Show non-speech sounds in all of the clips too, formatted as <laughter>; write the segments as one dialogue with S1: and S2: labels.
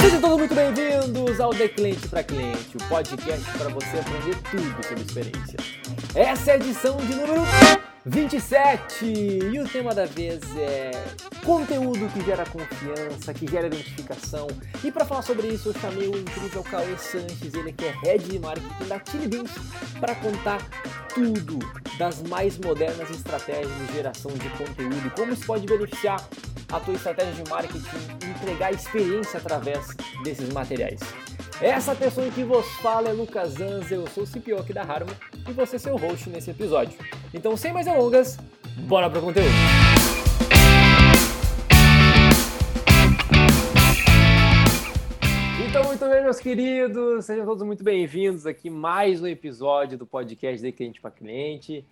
S1: Sejam todos muito bem-vindos ao The Cliente para Cliente, o podcast para você aprender tudo sobre experiência. Essa é a edição de número 27 e o tema da vez é conteúdo que gera confiança, que gera identificação. E para falar sobre isso, eu chamei o incrível Cauê Sanches, ele que é Head de Marketing da Chili Beans, para contar tudo das mais modernas estratégias de geração de conteúdo e como isso pode beneficiar a tua estratégia de marketing e entregar experiência através desses materiais. Essa pessoa que vos fala é Lucas Anza, eu sou o CPO aqui da Harman e você é seu host nesse episódio. Então, sem mais delongas, bora pro conteúdo! Então, muito bem, meus queridos, sejam todos muito bem-vindos aqui mais um episódio do podcast de Cliente para Cliente.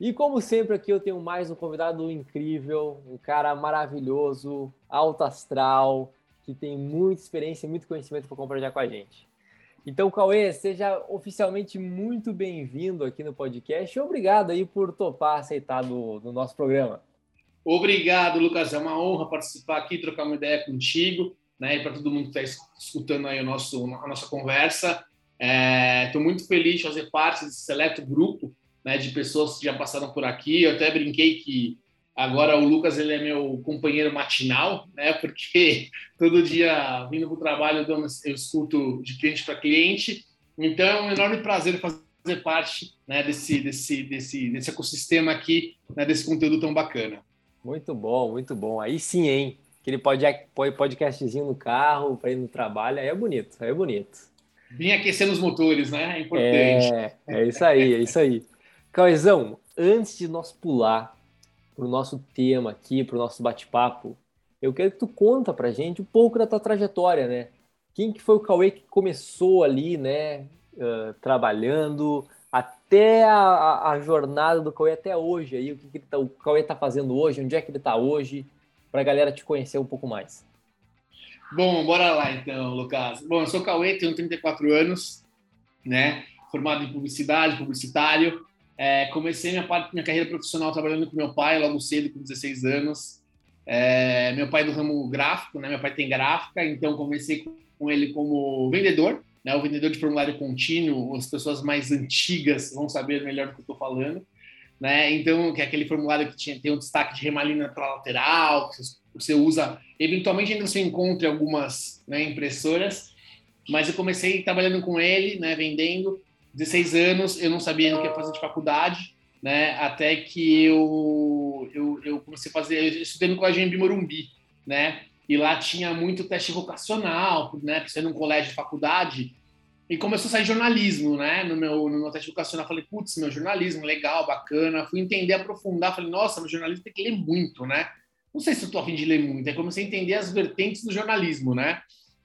S1: E como sempre aqui eu tenho mais um convidado incrível, um cara maravilhoso, alto astral, que tem muita experiência e muito conhecimento para compartilhar com a gente. Então, Cauê, seja oficialmente muito bem-vindo aqui no podcast e obrigado aí por topar aceitar no, no nosso programa.
S2: Obrigado, Lucas. É uma honra participar aqui, trocar uma ideia contigo, né? E para todo mundo que está escutando aí o nosso, a nossa conversa. Estou é, muito feliz de fazer parte desse seleto grupo né, de pessoas que já passaram por aqui. Eu até brinquei que agora o Lucas ele é meu companheiro matinal, né? Porque <laughs> todo dia vindo para o trabalho eu, escuto de cliente para cliente. Então é um enorme prazer fazer parte né, desse, desse, desse, desse ecossistema aqui, né, desse conteúdo tão bacana.
S1: Muito bom, muito bom. Aí sim, hein? Aquele podcastzinho no carro para ir no trabalho, aí é bonito, aí é bonito.
S2: Vim aquecendo os motores, né? É importante.
S1: É, é isso aí, é isso aí. Cauezão, antes de nós pular para o nosso tema aqui, para o nosso bate-papo, eu quero que tu conta para gente um pouco da tua trajetória, né? Quem que foi o Cauê que começou ali, né, uh, trabalhando, até a, a, jornada do Cauê até hoje, aí, o que, que tá, o Cauê está fazendo hoje, onde é que ele está hoje, para a galera te conhecer um pouco mais.
S2: Bom, bora lá então, Lucas. Bom, eu sou Cauê, tenho 34 anos, né, formado em publicidade, publicitário, é, comecei minha, parte, minha carreira profissional trabalhando com meu pai logo cedo, com 16 anos. É, meu pai é do ramo gráfico, né? Meu pai tem gráfica, então comecei com ele como vendedor, né? O vendedor de formulário contínuo. As pessoas mais antigas vão saber melhor do que eu estou falando, né? Então, que é aquele formulário que tinha, tem um destaque de remalina para lateral, que você usa. Eventualmente ainda você encontra algumas né, impressoras, mas eu comecei trabalhando com ele, né? Vendendo 16 anos, eu não sabia o que ia fazer de faculdade, né? Até que eu, eu, eu comecei a fazer, eu estudei no colégio em Morumbi, né? E lá tinha muito teste vocacional, né? Precisei num colégio de faculdade. E começou a sair jornalismo, né? No meu, no meu teste vocacional, falei, putz, meu jornalismo, legal, bacana. Fui entender, aprofundar, falei, nossa, meu jornalismo tem que ler muito, né? Não sei se eu tô afim de ler muito. Aí comecei a entender as vertentes do jornalismo, né?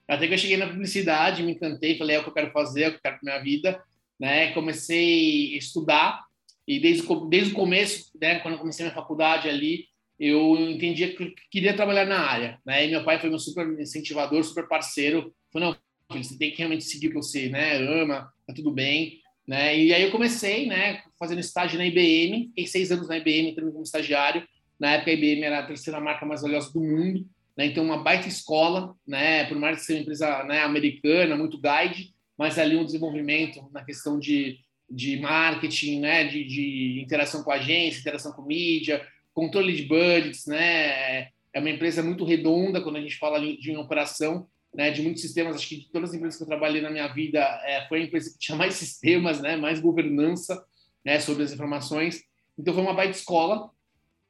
S2: Até que eu cheguei na publicidade, me encantei, falei, é o que eu quero fazer, é o que eu quero para minha vida né? Comecei a estudar e desde, desde o começo, né, quando eu comecei minha faculdade ali, eu entendia que eu queria trabalhar na área, né? E meu pai foi meu super incentivador, super parceiro. Falou, não, você tem que realmente seguir o que você, né, ama, tá tudo bem, né? E aí eu comecei, né, fazendo estágio na IBM, fiquei seis anos na IBM, entrando como estagiário. Na época a IBM era a terceira marca mais valiosa do mundo, né? Então uma baita escola, né? Por mais que seja uma empresa né, americana, muito guide, mas ali um desenvolvimento na questão de, de marketing, né, de, de interação com a agência, interação com mídia, controle de budgets, né, é uma empresa muito redonda quando a gente fala de uma operação, né, de muitos sistemas, acho que de todas as empresas que eu trabalhei na minha vida, é, foi a empresa que tinha mais <laughs> sistemas, né, mais governança, né, sobre as informações, então foi uma baita escola,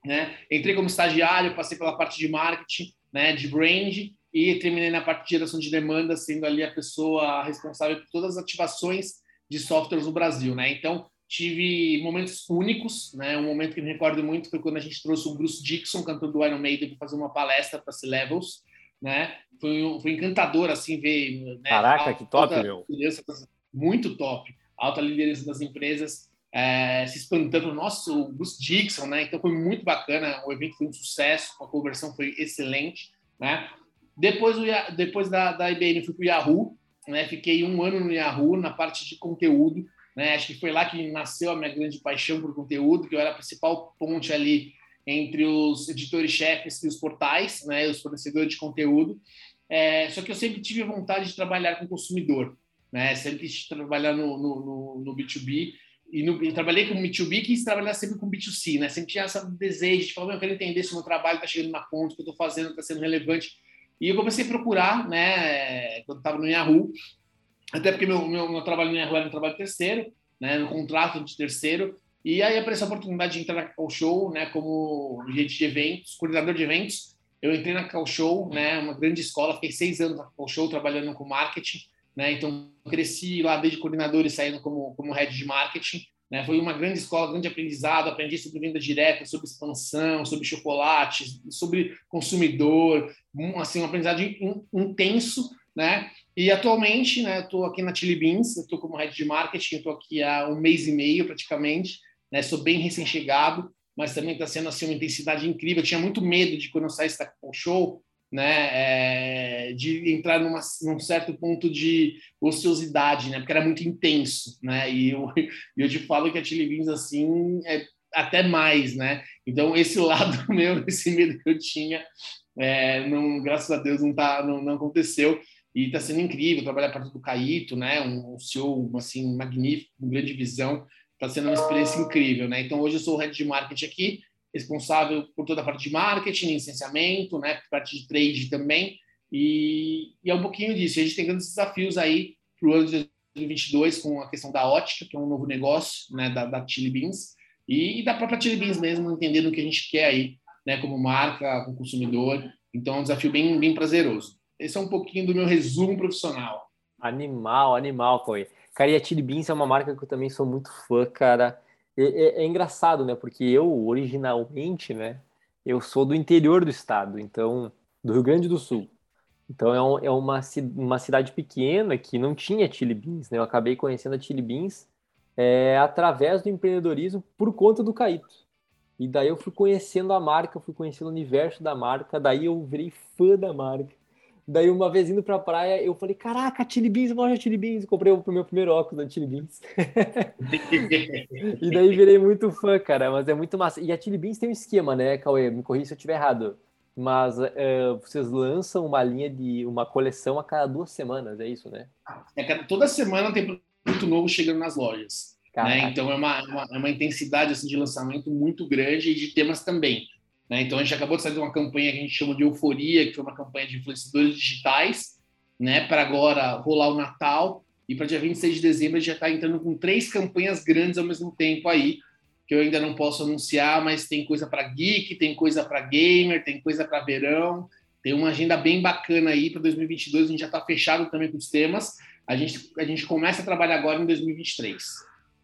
S2: né, entrei como estagiário, passei pela parte de marketing, né, de brand, e terminei na parte de geração de demanda, sendo ali a pessoa responsável por todas as ativações de softwares no Brasil, né? Então, tive momentos únicos, né? Um momento que me recordo muito foi quando a gente trouxe o Bruce Dixon, cantor do Iron Maiden, para fazer uma palestra para C-Levels, né? Foi, foi encantador, assim, ver...
S1: Né? Caraca, que top, meu!
S2: Muito top. Alta liderança das empresas é, se espantando, nossa, o Bruce Dixon, né? Então, foi muito bacana, o evento foi um sucesso, a conversão foi excelente, né? Depois, depois da, da IBM, fui para o Yahoo, né? Fiquei um ano no Yahoo na parte de conteúdo, né? Acho que foi lá que nasceu a minha grande paixão por conteúdo, que eu era a principal ponte ali entre os editores-chefes e os portais, né, os fornecedores de conteúdo. É, só que eu sempre tive vontade de trabalhar com o consumidor, né? Sempre quis trabalhar no, no, no, no B2B e, no, e trabalhei com B2B e quis trabalhar sempre com B2C, né? Sempre tinha esse desejo de falar, eu quero entender se o meu trabalho está chegando na ponta, o que eu estou fazendo está sendo relevante. E eu comecei a procurar, né, quando estava no Yahoo, até porque meu, meu, meu, trabalho no Yahoo era um trabalho terceiro, né, no contrato de terceiro, e aí apareceu a oportunidade de entrar na Cacau Show, né, como gerente de eventos, coordenador de eventos. Eu entrei na Cacau Show, né, uma grande escola, fiquei seis anos na Cacau Show trabalhando com marketing, né, então cresci lá desde coordenador e saindo como, como head de marketing. Né? Foi uma grande escola, grande aprendizado. Aprendi sobre venda direta, sobre expansão, sobre chocolate, sobre consumidor. Um, assim, um aprendizado intenso, né? E atualmente, né, estou aqui na Chili Beans, estou como head de marketing, estou aqui há um mês e meio praticamente, né? Sou bem recém-chegado, mas também está sendo assim uma intensidade incrível. Eu tinha muito medo de quando eu saísse da show, né, é, de entrar numa, num certo ponto de ociosidade, né, porque era muito intenso, né, e eu, <laughs> eu te falo que a Chili Beans, assim, é até mais, né, então esse <laughs> lado meu, esse medo que eu tinha, é, não, graças a Deus não, tá, não, não aconteceu, e está sendo incrível trabalhar perto do Caíto, né, um, um CEO, assim, magnífico, com grande visão, está sendo uma experiência incrível, né, então hoje eu sou o head de marketing aqui, responsável por toda a parte de marketing, licenciamento, né, parte de trade também, e, e, é um pouquinho disso. A gente tem grandes desafios aí para o ano de 2022 com a questão da ótica, que é um novo negócio né, da, da Chili Beans, e, e da própria Chili Beans mesmo, entendendo o que a gente quer aí, né, como marca, como consumidor. Então, é um desafio bem, bem prazeroso. Esse é um pouquinho do meu resumo profissional.
S1: Animal, animal, foi. Cara, e a Chili Beans é uma marca que eu também sou muito fã, cara. É, é, é, engraçado, né? Porque eu, originalmente, né? Eu sou do interior do estado, então, do Rio Grande do Sul. Então, é, um, é uma, uma cidade pequena que não tinha Chili Beans, né? Eu acabei conhecendo a Chili Beans é, através do empreendedorismo por conta do Caíto. E daí eu fui conhecendo a marca, fui conhecendo o universo da marca, daí eu virei fã da marca. Daí, uma vez indo pra praia, eu falei: Caraca, Chili Beans, loja Chili Beans. Comprei o meu primeiro óculos da Chili Beans. <laughs> e daí virei muito fã, cara. Mas é muito massa. E a Chili Beans tem um esquema, né, Cauê? Me corrija se eu estiver errado. Mas uh, vocês lançam uma linha de uma coleção a cada duas semanas, é isso, né?
S2: É, toda semana tem produto novo chegando nas lojas. Né? Então é uma, é uma, é uma intensidade assim, de lançamento muito grande e de temas também. Né? Então, a gente acabou de sair de uma campanha que a gente chama de Euforia, que foi uma campanha de influenciadores digitais, né? para agora rolar o Natal. E para dia 26 de dezembro, a gente já está entrando com três campanhas grandes ao mesmo tempo aí, que eu ainda não posso anunciar, mas tem coisa para geek, tem coisa para gamer, tem coisa para verão, tem uma agenda bem bacana aí para 2022. A gente já está fechado também com os temas. A gente, a gente começa a trabalhar agora em 2023.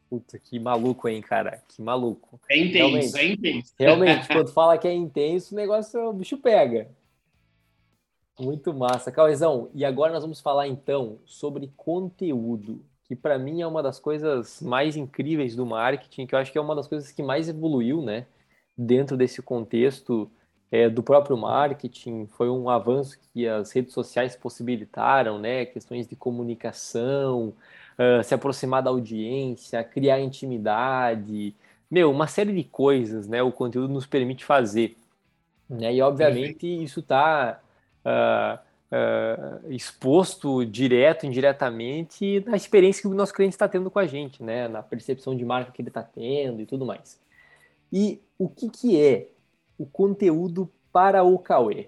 S1: Puta, que maluco, hein, cara? Que maluco.
S2: É intenso, realmente, é intenso.
S1: Realmente, <laughs> quando fala que é intenso, o negócio, o bicho pega. Muito massa. Cauezão, e agora nós vamos falar então sobre conteúdo, que para mim é uma das coisas mais incríveis do marketing, que eu acho que é uma das coisas que mais evoluiu, né? Dentro desse contexto é, do próprio marketing, foi um avanço que as redes sociais possibilitaram, né? Questões de comunicação, uh, se aproximar da audiência, criar intimidade, meu, uma série de coisas, né? O conteúdo nos permite fazer, né? E obviamente isso está uh, uh, exposto direto, indiretamente na experiência que o nosso cliente está tendo com a gente, né? Na percepção de marca que ele está tendo e tudo mais. E o que que é o conteúdo para o Cauê?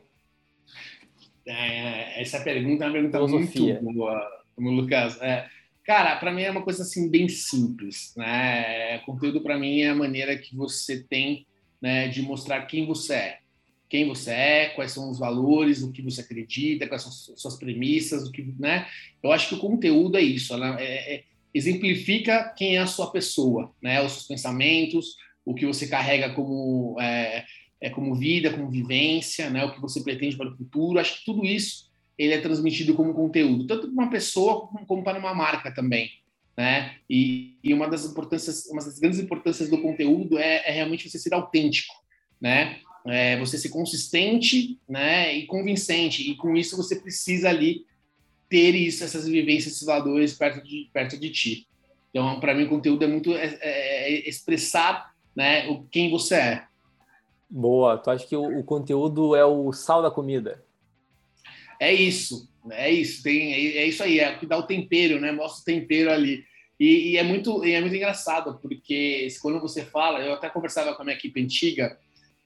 S2: É, essa pergunta é uma pergunta Filosofia. muito boa, Lucas. É, Cara, para mim é uma coisa assim bem simples, né? Conteúdo para mim é a maneira que você tem, né, de mostrar quem você é, quem você é, quais são os valores, o que você acredita, quais são suas premissas, o que, né? Eu acho que o conteúdo é isso, né? é, é, exemplifica quem é a sua pessoa, né? Os seus pensamentos, o que você carrega como é, é como vida, como vivência, né? O que você pretende para o futuro. Acho que tudo isso ele é transmitido como conteúdo, tanto para uma pessoa como para uma marca também. Né? E, e, uma das importâncias, uma das grandes importâncias do conteúdo é, é realmente você ser autêntico, né? É você ser consistente, né? E convincente. E com isso você precisa ali ter isso, essas vivências, esses valores perto de perto de ti. Então, para mim, conteúdo é muito é, é, é expressar, né? O quem você é.
S1: Boa. Tu acha que o, o conteúdo é o sal da comida?
S2: É isso, é isso. Tem, é, é isso aí, é o que dá o tempero, né? Mostra o tempero ali. E, e, é muito é muito engraçado porque quando você fala, eu até conversava com a minha equipe antiga,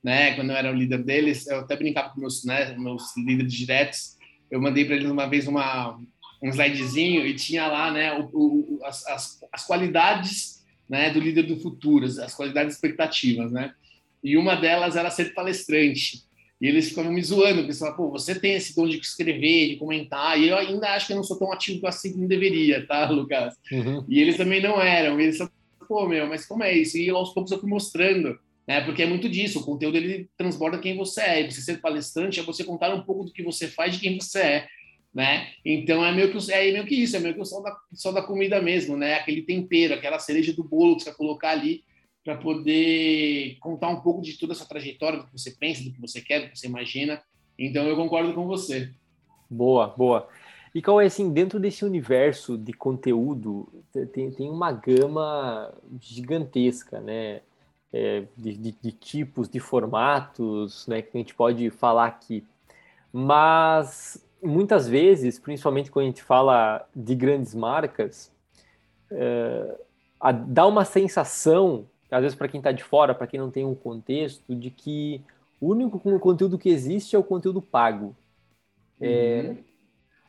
S2: né? Quando eu era o líder deles, eu até brincava com meus né, meus líderes diretos. Eu mandei para eles uma vez uma um slidezinho e tinha lá, né? O, o, as, as, as qualidades né, do líder do futuro, as qualidades expectativas, né? E uma delas era ser palestrante. E eles ficavam me zoando, porque falavam, pô, você tem esse dom de escrever, de comentar, e eu ainda acho que eu não sou tão ativo assim como deveria, tá, <laughs> Lucas? Uhum. E eles também não eram, e eles falavam, pô, meu, mas como é isso? E aos poucos eu fui mostrando, né, porque é muito disso, o conteúdo ele transborda quem você é, e você ser palestrante é você contar um pouco do que você faz, de quem você é, né? Então é meio que é meio que isso, é meio que o só da, da comida mesmo, né? Aquele tempero, aquela cereja do bolo que você vai colocar ali para poder contar um pouco de toda essa trajetória, do que você pensa, do que você quer, do que você imagina. Então eu concordo com você.
S1: Boa, boa. E qual é assim, dentro desse universo de conteúdo, tem, tem uma gama gigantesca, né? É, de, de, de, tipos, de formatos, né? Que a gente pode falar aqui. Mas muitas vezes, principalmente quando a gente fala de grandes marcas, é, a, dá uma sensação às vezes para quem está de fora, para quem não tem um contexto, de que o único conteúdo que existe é o conteúdo pago. É, uhum.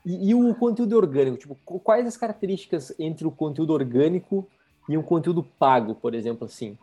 S1: e, e, o conteúdo orgânico, tipo, quais as características entre o conteúdo orgânico e um conteúdo pago, por exemplo, assim?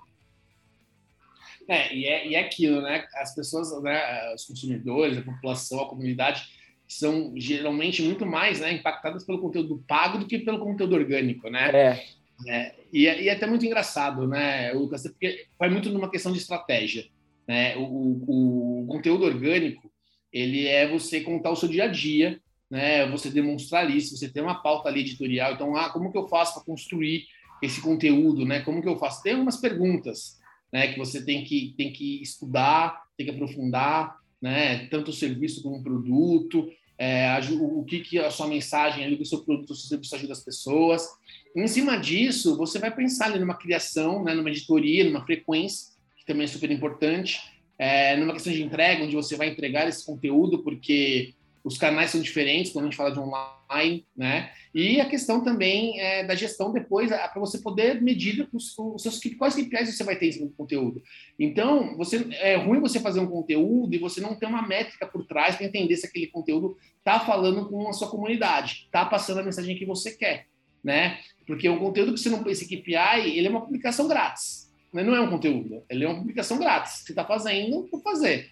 S2: É, e é, e é aquilo, né? As pessoas, né, os consumidores, a população, a comunidade, são geralmente muito mais né, impactadas pelo conteúdo pago do que pelo conteúdo orgânico, né?
S1: É.
S2: É, e, e, é até muito engraçado, né, Lucas? Porque vai muito numa questão de estratégia. Né? O, o, o, conteúdo orgânico, ele é você contar o seu dia a dia, né? Você demonstrar isso, você ter uma pauta ali editorial. Então, ah, como que eu faço para construir esse conteúdo, né? Como que eu faço? Tem algumas perguntas, né? Que você tem que tem que estudar, tem que aprofundar, né? Tanto o serviço como o produto é, o, que, que a sua mensagem ali, o seu produto, o seu serviço ajuda as pessoas. Em cima disso, você vai pensar numa criação, né, numa editoria, numa frequência, que também é super importante, é, numa questão de entrega, onde você vai entregar esse conteúdo, porque os canais são diferentes quando a gente fala de online, né? E a questão também é, da gestão depois, é, para você poder medir os, os seus quais KPIs você vai ter esse conteúdo. Então, você é ruim você fazer um conteúdo e você não ter uma métrica por trás para entender se aquele conteúdo está falando com a sua comunidade, está passando a mensagem que você quer, né? Porque um conteúdo que você não esse KPI, ele é uma publicação grátis. Né? Não é um conteúdo, ele é uma publicação grátis. Você está fazendo por fazer.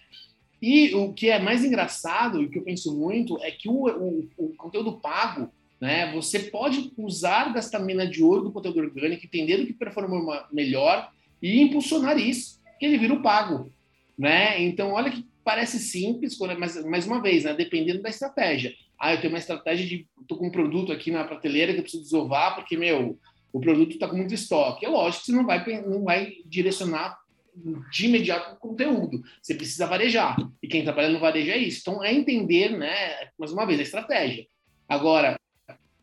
S2: E o que é mais engraçado, e o que eu penso muito, é que o, o, o conteúdo pago, né, você pode usar desta mina de ouro do conteúdo orgânico, entender o que performa melhor e impulsionar isso, que ele vira o pago. Né? Então, olha que parece simples, mas mais uma vez, né, dependendo da estratégia. Ah, eu tenho uma estratégia de. estou com um produto aqui na prateleira que eu preciso desovar, porque, meu, o produto está com muito estoque. É lógico que você não vai, não vai direcionar de imediato o conteúdo. Você precisa varejar. E quem trabalha no varejo é isso. Então, é entender, né, mais uma vez, a estratégia. Agora,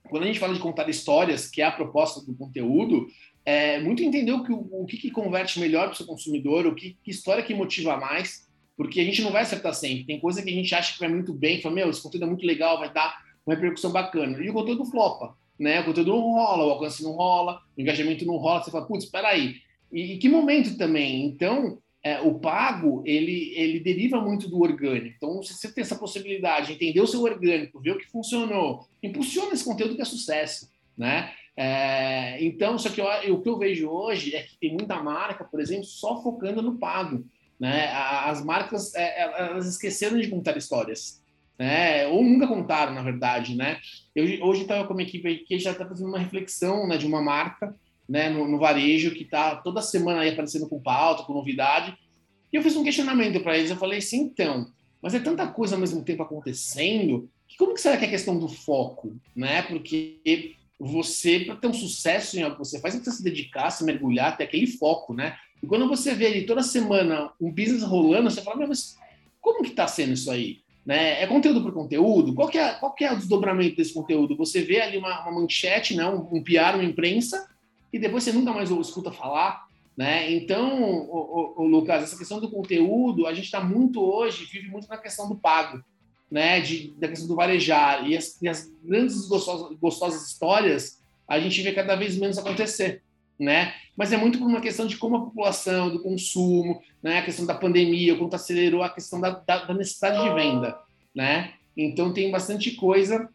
S2: quando a gente fala de contar histórias, que é a proposta do conteúdo, é muito entender o que, o que, que converte melhor para o seu consumidor, o que, que, história que motiva mais, porque a gente não vai acertar sempre. Tem coisa que a gente acha que vai muito bem, fala, meu, esse conteúdo é muito legal, vai dar uma repercussão bacana. E o conteúdo flopa, né? O conteúdo não rola, o alcance não rola, o engajamento não rola, você fala, putz, espera aí, e, e que momento também? Então, é, o pago, ele, ele deriva muito do orgânico. Então, se você tem essa possibilidade de entender o seu orgânico, ver o que funcionou, impulsiona esse conteúdo que é sucesso, né? É, então, só que eu, o que eu vejo hoje é que tem muita marca, por exemplo, só focando no pago. Né? As marcas, é, elas esqueceram de contar histórias. Né? Ou nunca contaram, na verdade, né? Eu, hoje estava com uma equipe que já está fazendo uma reflexão né, de uma marca né, no, no varejo, que está toda semana aí aparecendo com pauta, com novidade. E eu fiz um questionamento para eles, eu falei assim, então, mas é tanta coisa ao mesmo tempo acontecendo, que como que será que é a questão do foco, né? Porque você, para ter um sucesso em algo que você faz, você precisa se dedicar, se mergulhar, ter aquele foco, né? E quando você vê ali toda semana um business rolando, você fala, mas como que está sendo isso aí? Né? É conteúdo por conteúdo? Qual que, é, qual que é o desdobramento desse conteúdo? Você vê ali uma, uma manchete, né? um, um PR, uma imprensa, e depois você nunca mais escuta falar, Né? Então, o, o, o Lucas, essa questão do conteúdo, a gente está muito hoje, vive muito na questão do pago, né? De, da questão do varejar. E as, e as grandes gostosas, gostosas histórias, a gente vê cada vez menos acontecer. Né? Mas é muito por uma questão de como a população, do consumo, né? a questão da pandemia, o quanto acelerou a questão da, da, da necessidade de venda. Né? Então, tem bastante coisa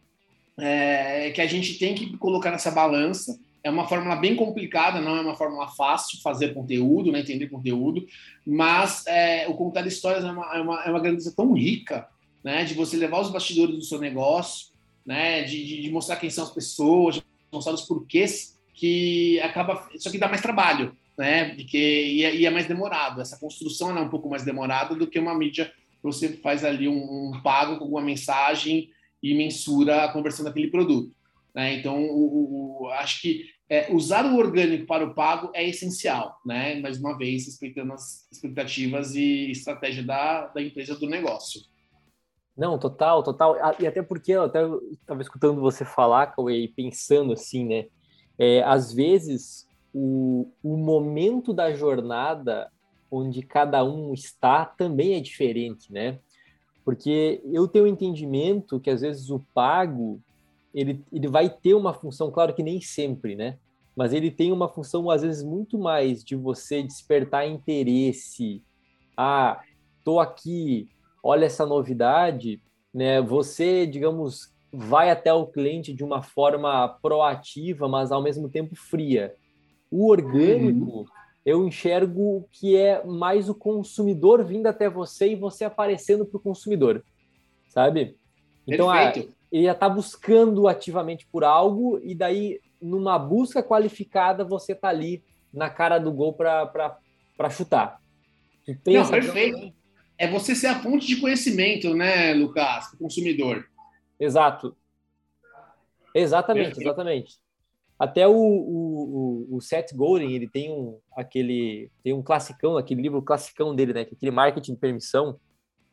S2: é, que a gente tem que colocar nessa balança é uma fórmula bem complicada, não é uma fórmula fácil fazer conteúdo, né, entender conteúdo, mas é, o contar histórias é uma, é, uma, é uma grandeza tão rica, né, de você levar os bastidores do seu negócio, né, de, de mostrar quem são as pessoas, de mostrar os porquês, que acaba, isso aqui dá mais trabalho, né, de que, e, é, e é mais demorado, essa construção é um pouco mais demorada do que uma mídia que você faz ali um, um pago com alguma mensagem e mensura a conversão daquele produto. Né? Então, o, o, acho que é, usar o orgânico para o pago é essencial, né? mais uma vez, respeitando as expectativas e estratégia da, da empresa do negócio.
S1: Não, total, total. Ah, e até porque eu estava escutando você falar, Cauê, e pensando assim, né? É, às vezes, o, o momento da jornada onde cada um está também é diferente, né? Porque eu tenho um entendimento que às vezes o pago ele, ele vai ter uma função, claro que nem sempre, né? Mas ele tem uma função, às vezes, muito mais de você despertar interesse. Ah, tô aqui, olha essa novidade, né? Você, digamos, vai até o cliente de uma forma proativa, mas ao mesmo tempo fria. O orgânico, uhum. eu enxergo que é mais o consumidor vindo até você e você aparecendo para o consumidor, sabe? Então. Ah, ele já está buscando ativamente por algo e daí numa busca qualificada você está ali na cara do gol para chutar.
S2: Não, perfeito. É você ser a fonte de conhecimento, né, Lucas, para o consumidor.
S1: Exato. Exatamente, exatamente. Até o, o, o, o Seth Godin, ele tem um, aquele, tem um classicão, aquele livro classicão dele, né, é aquele marketing de permissão,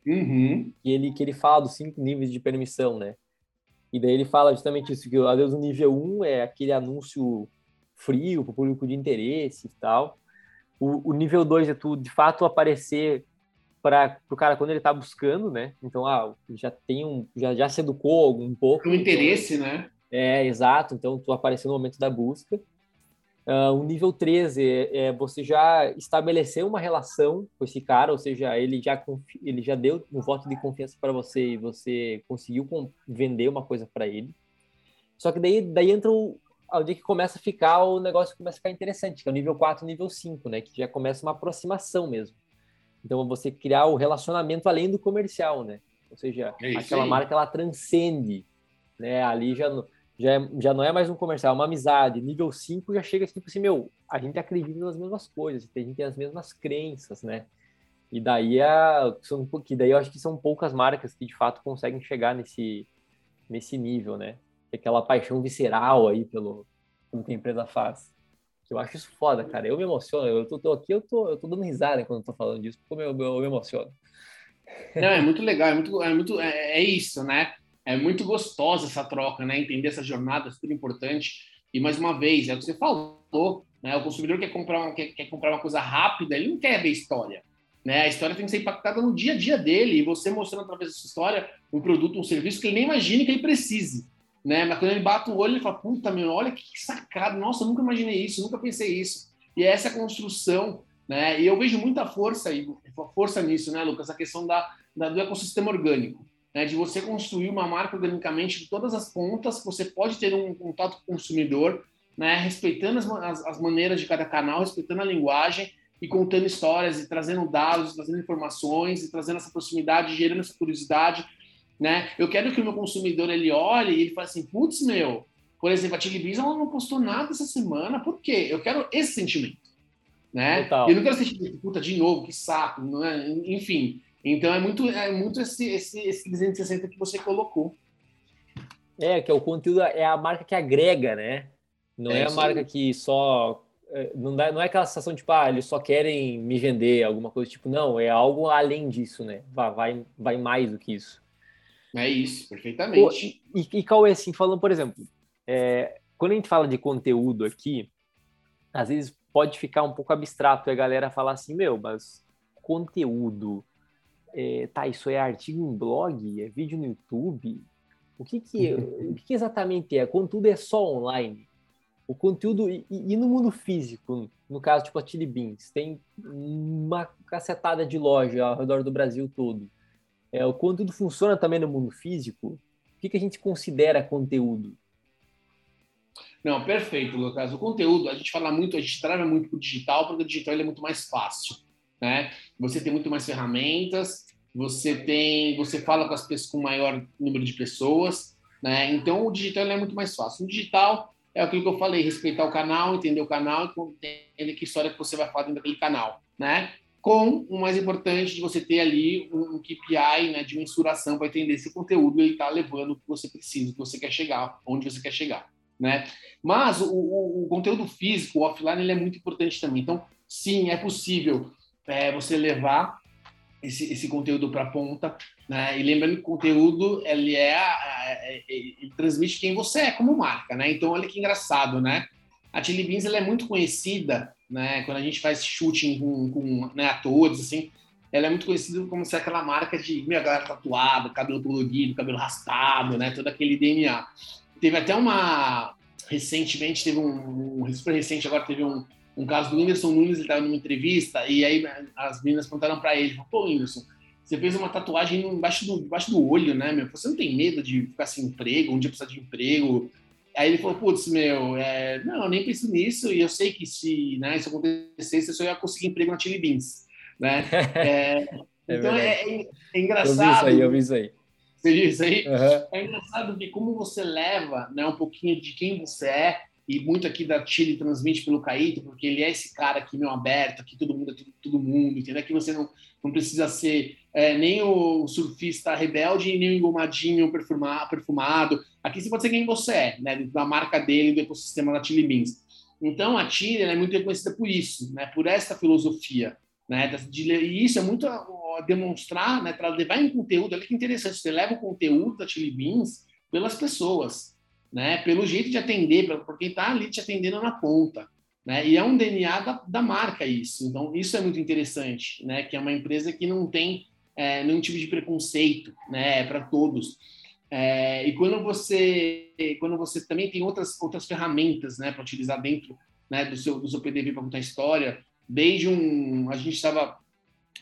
S2: uhum.
S1: que, ele, que ele fala dos cinco níveis de permissão, né? E daí ele fala justamente isso, que às vezes o nível 1 é aquele anúncio frio para o público de interesse e tal. O, o nível 2 é tu, de fato, aparecer para o cara quando ele está buscando, né? Então, ah, já tem um, já, já se educou um pouco.
S2: O interesse, então, né?
S1: É, exato. Então, tu aparecer no momento da busca. Uh, o nível 13 é, é, você já estabeleceu uma relação com esse cara, ou seja, ele já, ele já deu um voto de confiança para você e você conseguiu vender uma coisa para ele. Só que daí, daí entra o, onde que começa a ficar, o negócio começa a ficar interessante, que é o nível 4 nível 5, né? Que já começa uma aproximação mesmo. Então, você criar o relacionamento além do comercial, né? Ou seja, é aquela marca, ela transcende, né? Ali já... Já, é, já não é mais um comercial, é uma amizade. Nível 5 já chega tipo assim, meu, a gente acredita nas mesmas coisas, a gente tem as mesmas crenças, né? E daí, é, são, que daí eu acho que são poucas marcas que de fato conseguem chegar nesse, nesse nível, né? Aquela paixão visceral aí pelo, pelo que a empresa faz. Eu acho isso foda, cara. Eu me emociono. Eu tô, tô aqui, eu tô, eu tô dando risada quando eu tô falando disso, porque eu, eu, eu me emociono.
S2: Não, é muito legal, é muito, é muito, é, é isso, né? é muito gostosa essa troca, né? Entender essa jornada é super importante. E mais uma vez, é o que você falou, né? O consumidor quer comprar, uma, quer, quer comprar uma coisa rápida, ele não quer ver história. Né? A história tem que ser impactada no dia a dia dele, e você mostrando através dessa história um produto, um serviço que ele nem imagine que ele precise. Né? Mas quando ele bate o olho, ele fala: Puta, meu, olha que sacado, nossa, eu nunca imaginei isso, nunca pensei isso. E essa é a construção, né? E eu vejo muita força, força nisso, né, Lucas? A questão da, da do ecossistema orgânico né, de você construir uma marca organicamente de todas as pontas, você pode ter um contato com o consumidor, né, respeitando as, as, as, maneiras de cada canal, respeitando a linguagem e contando histórias e trazendo dados, trazendo informações e trazendo essa proximidade, gerando essa curiosidade, né? Eu quero que o meu consumidor ele olhe e ele fale assim, putz, meu, por exemplo, a televisão não postou nada essa semana, por quê? Eu quero esse sentimento, né? Total. Eu não quero sentir, puta, de novo, que saco, né? enfim. Então é muito, é muito esse, esse, esse 360 que você colocou.
S1: É, que é o conteúdo, é a marca que agrega, né? Não é, é a marca que só. É, não, dá, não é aquela sensação tipo, ah, eles só querem me vender, alguma coisa tipo, não, é algo além disso, né? Vai, vai, vai mais do que isso.
S2: É isso, perfeitamente.
S1: Pô, e, e qual é assim, falando, por exemplo, é, quando a gente fala de conteúdo aqui, às vezes pode ficar um pouco abstrato e a galera falar assim, meu, mas conteúdo, é, tá, isso é artigo em blog, é vídeo no YouTube? O que que, <laughs> o que, que exatamente é? Conteúdo é só online? O conteúdo, e, e, no mundo físico, no caso, tipo a Chili Beans, tem uma cacetada de loja ao redor do Brasil todo. É, o conteúdo funciona também no mundo físico? O que, que a gente considera conteúdo?
S2: Não, perfeito, Lucas. O conteúdo, a gente fala muito, a gente trava muito para o digital, porque o digital é muito mais fácil. Né? Você tem muito mais ferramentas, você tem, você fala com as pessoas com maior número de pessoas, né? Então o digital é muito mais fácil. O digital é aquilo que eu falei, respeitar o canal, entender o canal entender que história que você vai falar dentro daquele canal, né? Com o mais importante de você ter ali um, KPI, né, de mensuração para entender se o conteúdo ele está levando o que você precisa, o que você quer chegar, onde você quer chegar, né? Mas o, o, o conteúdo físico, o offline, ele é muito importante também. Então, sim, é possível é, você levar esse, esse conteúdo para a ponta, né? E lembrando que o conteúdo ele é, é, ele transmite quem você é como marca, né? Então olha que engraçado, né? A Chili Beans ela é muito conhecida, né? Quando a gente faz shooting com, com né, atores assim, ela é muito conhecida como ser aquela marca de minha galera tatuada, cabelo colorido, cabelo raspado, né? Todo aquele DNA. Teve até uma recentemente teve um, um super recente agora teve um um caso do Whindersson Nunes, ele estava numa entrevista, e aí as meninas perguntaram para ele, pô, Whindersson, você fez uma tatuagem embaixo do, embaixo do olho, né, meu? Você não tem medo de ficar sem emprego, um dia precisar de emprego? Aí ele falou, putz, meu, é, não, eu nem penso nisso, e eu sei que se né, isso acontecesse, eu só ia conseguir emprego na Chili Beans, né? <laughs> É, é então é, é, é, engraçado.
S1: Eu vi isso aí, eu vi isso aí.
S2: Você viu isso aí? Uhum. É engraçado ver como você leva né, um pouquinho de quem você é e muito aqui da Chile transmite pelo Caíto, porque ele é esse cara aqui, meu aberto, aqui todo mundo é todo, mundo, entendeu? Aqui você não, não precisa ser é, nem o surfista rebelde, nem o engomadinho perfumado, perfumado. Aqui você pode ser quem você é, né? Da marca dele, do ecossistema da Chile Beans. Então, a Chile é muito reconhecida por isso, né? Por esta filosofia, né? E isso é muito demonstrar, né? Para levar em conteúdo, olha que interessante, você leva o conteúdo da Chile Beans pelas pessoas, né? Pelo jeito de atender, por quem está ali te atendendo na ponta, né? E é um DNA da, da, marca isso. Então isso é muito interessante, né? Que é uma empresa que não tem é, nenhum tipo de preconceito, né? É para todos. É, e quando você, quando você também tem outras outras ferramentas, né? Para utilizar dentro, né? Do seu do seu PDV para contar história, desde um a gente estava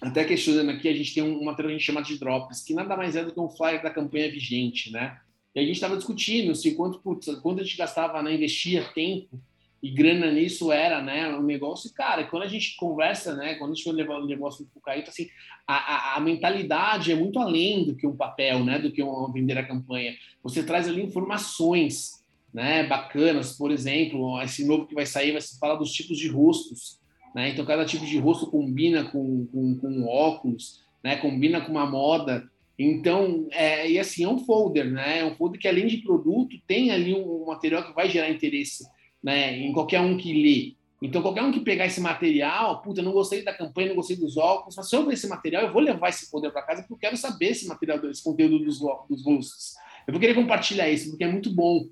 S2: até questionando aqui, a gente tem um material que a gente chama de drops, que nada mais é do que um flyer da campanha vigente, né? E a gente estava discutindo se quanto, putz, quanto a gente gastava, né, investia tempo e grana nisso era, né, um negócio. Cara, quando a gente conversa, né, quando a gente for levar o negócio para o Caíto, assim, a, a, a, mentalidade é muito além do que um papel, né, do que um, vender a campanha. Você traz ali informações, né, bacanas. Por exemplo, esse novo que vai sair vai se falar dos tipos de rostos, né. Então, cada tipo de rosto combina com, com, com óculos, né, combina com uma moda. Então, é, e assim, é um folder, né? É um folder que, além de produto, tem ali um, material que vai gerar interesse né, em qualquer um que lê. Então, qualquer um que pegar esse material, puta, não gostei da campanha, não gostei dos óculos, mas se eu ver esse material, eu vou levar esse folder para casa porque eu quero saber esse material, esse conteúdo dos, dos rostos. Eu vou querer compartilhar isso porque é muito bom,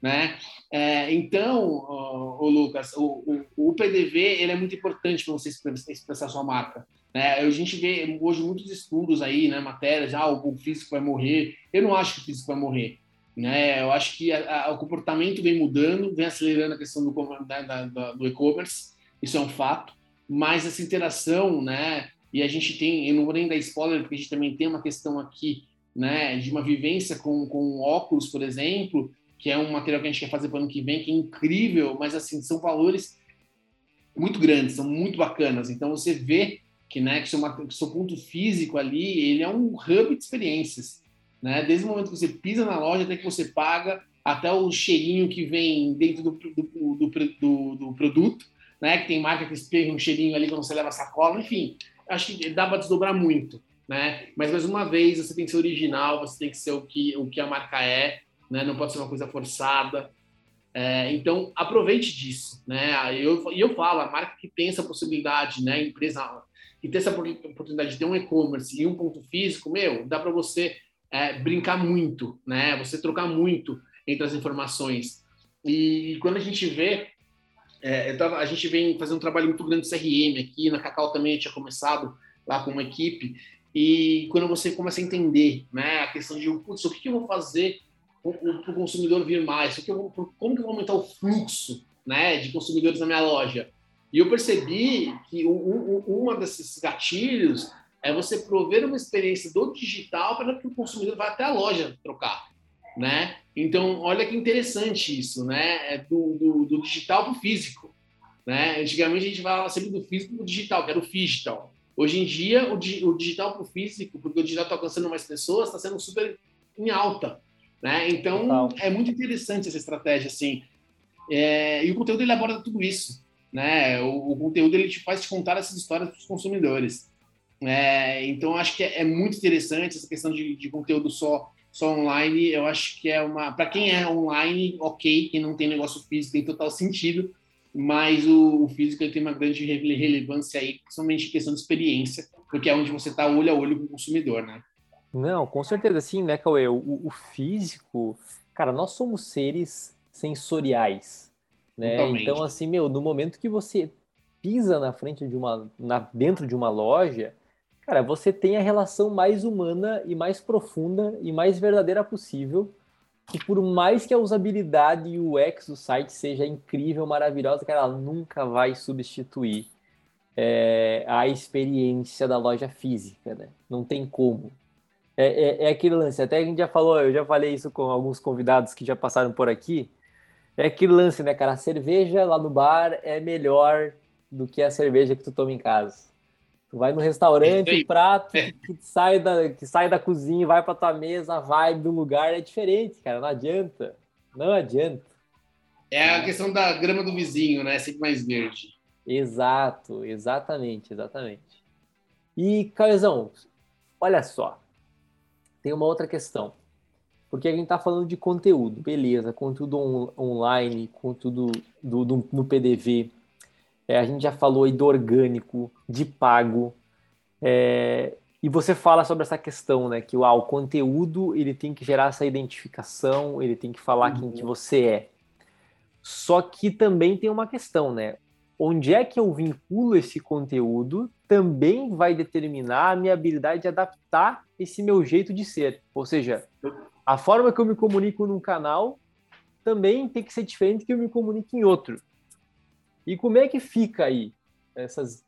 S2: né? É, então, o, Lucas, o, o, o, PDV ele é muito importante para você expressar sua marca. Né? A gente vê hoje muitos estudos aí, né, matérias, ah, o físico vai morrer. Eu não acho que o físico vai morrer. Né? Eu acho que a, a, o comportamento vem mudando, vem acelerando a questão do, da, da, do e-commerce, isso é um fato. Mas essa interação, né? E a gente tem, eu não vou nem dar spoiler, porque a gente também tem uma questão aqui, né, de uma vivência com, com óculos, por exemplo, que é um material que a gente quer fazer para o ano que vem, que é incrível, mas assim, são valores muito grandes, são muito bacanas. Então você vê que, né, que que seu ponto físico ali, ele é um hub de experiências, né? Desde o momento que você pisa na loja até que você paga, até o cheirinho que vem dentro do, do, do, do, produto, né? Que tem marca que espelha um cheirinho ali quando você leva a sacola, enfim, acho que dá para desdobrar muito, né? Mas mais uma vez, você tem que ser original, você tem que ser o que o que a marca é, né? Não pode ser uma coisa forçada. É, então aproveite disso, né? Eu, eu falo, a marca que tem essa possibilidade, né? Empresa e ter essa oportunidade de ter um e-commerce e um ponto físico, meu, dá para você é, brincar muito, né? Você trocar muito entre as informações. E, quando a gente vê é, tava, a gente vem fazendo um trabalho muito grande de CRM aqui, na Cacau também tinha começado lá com uma equipe, e quando você começa a entender né, a questão de putz, o que, que eu vou fazer para o consumidor vir mais, o que eu vou, como que eu vou aumentar o fluxo né, de consumidores na minha loja. E eu percebi que um, um, uma desses gatilhos é você prover uma experiência do digital para que o consumidor vá até a loja trocar, né? Então, olha que interessante isso, né? É do, do, do digital para o físico, né? Antigamente a gente falava sempre do físico para o digital, que era o digital. Hoje em dia, o, o digital para o físico, porque o digital está alcançando mais pessoas, está sendo super em alta, né? Então, Total. é muito interessante essa estratégia, assim. É, e o conteúdo ele aborda tudo isso, né? O, o conteúdo ele te faz te contar essas histórias para os consumidores. É, então, acho que é, é, muito interessante essa questão de, de, conteúdo só, só online. Eu acho que é uma. Para quem é online, ok. Quem não tem negócio físico tem total sentido. Mas o, o físico tem uma grande relevância aí, principalmente em questão de experiência, porque é onde você está olho a olho com o consumidor, né?
S1: Não, com certeza sim, né, Cauê? O, o físico, cara, nós somos seres sensoriais, né? Totalmente. Então, assim, meu, no momento que você pisa na frente de uma, na, dentro de uma loja, cara, você tem a relação mais humana e mais profunda e mais verdadeira possível. Que por mais que a usabilidade e o UX do site seja incrível, maravilhosa, cara, ela nunca vai substituir é, a experiência da loja física, né? Não tem como. É, é, é, aquele lance, até a gente já falou, eu já falei isso com alguns convidados que já passaram por aqui. É aquele lance, né, cara? A cerveja lá no bar é melhor do que a cerveja que tu toma em casa. Tu vai no restaurante, o prato que, que, sai da, que sai da cozinha, vai para tua mesa, a vibe do lugar é diferente, cara. Não adianta. Não adianta.
S2: É a questão da grama do vizinho, né? Sempre mais verde.
S1: Exato, exatamente, exatamente. E, Caizão, olha só. Tem uma outra questão. Porque a gente está falando de conteúdo, beleza, conteúdo on online, conteúdo do, do, no PDV, é, a gente já falou aí do orgânico, de pago. É, e você fala sobre essa questão, né? Que ah, o conteúdo ele tem que gerar essa identificação, ele tem que falar uhum. quem que você é. Só que também tem uma questão, né? Onde é que eu vinculo esse conteúdo também vai determinar a minha habilidade de adaptar esse meu jeito de ser. Ou seja, a forma que eu me comunico num canal também tem que ser diferente que eu me comunique em outro. E como é que fica aí essas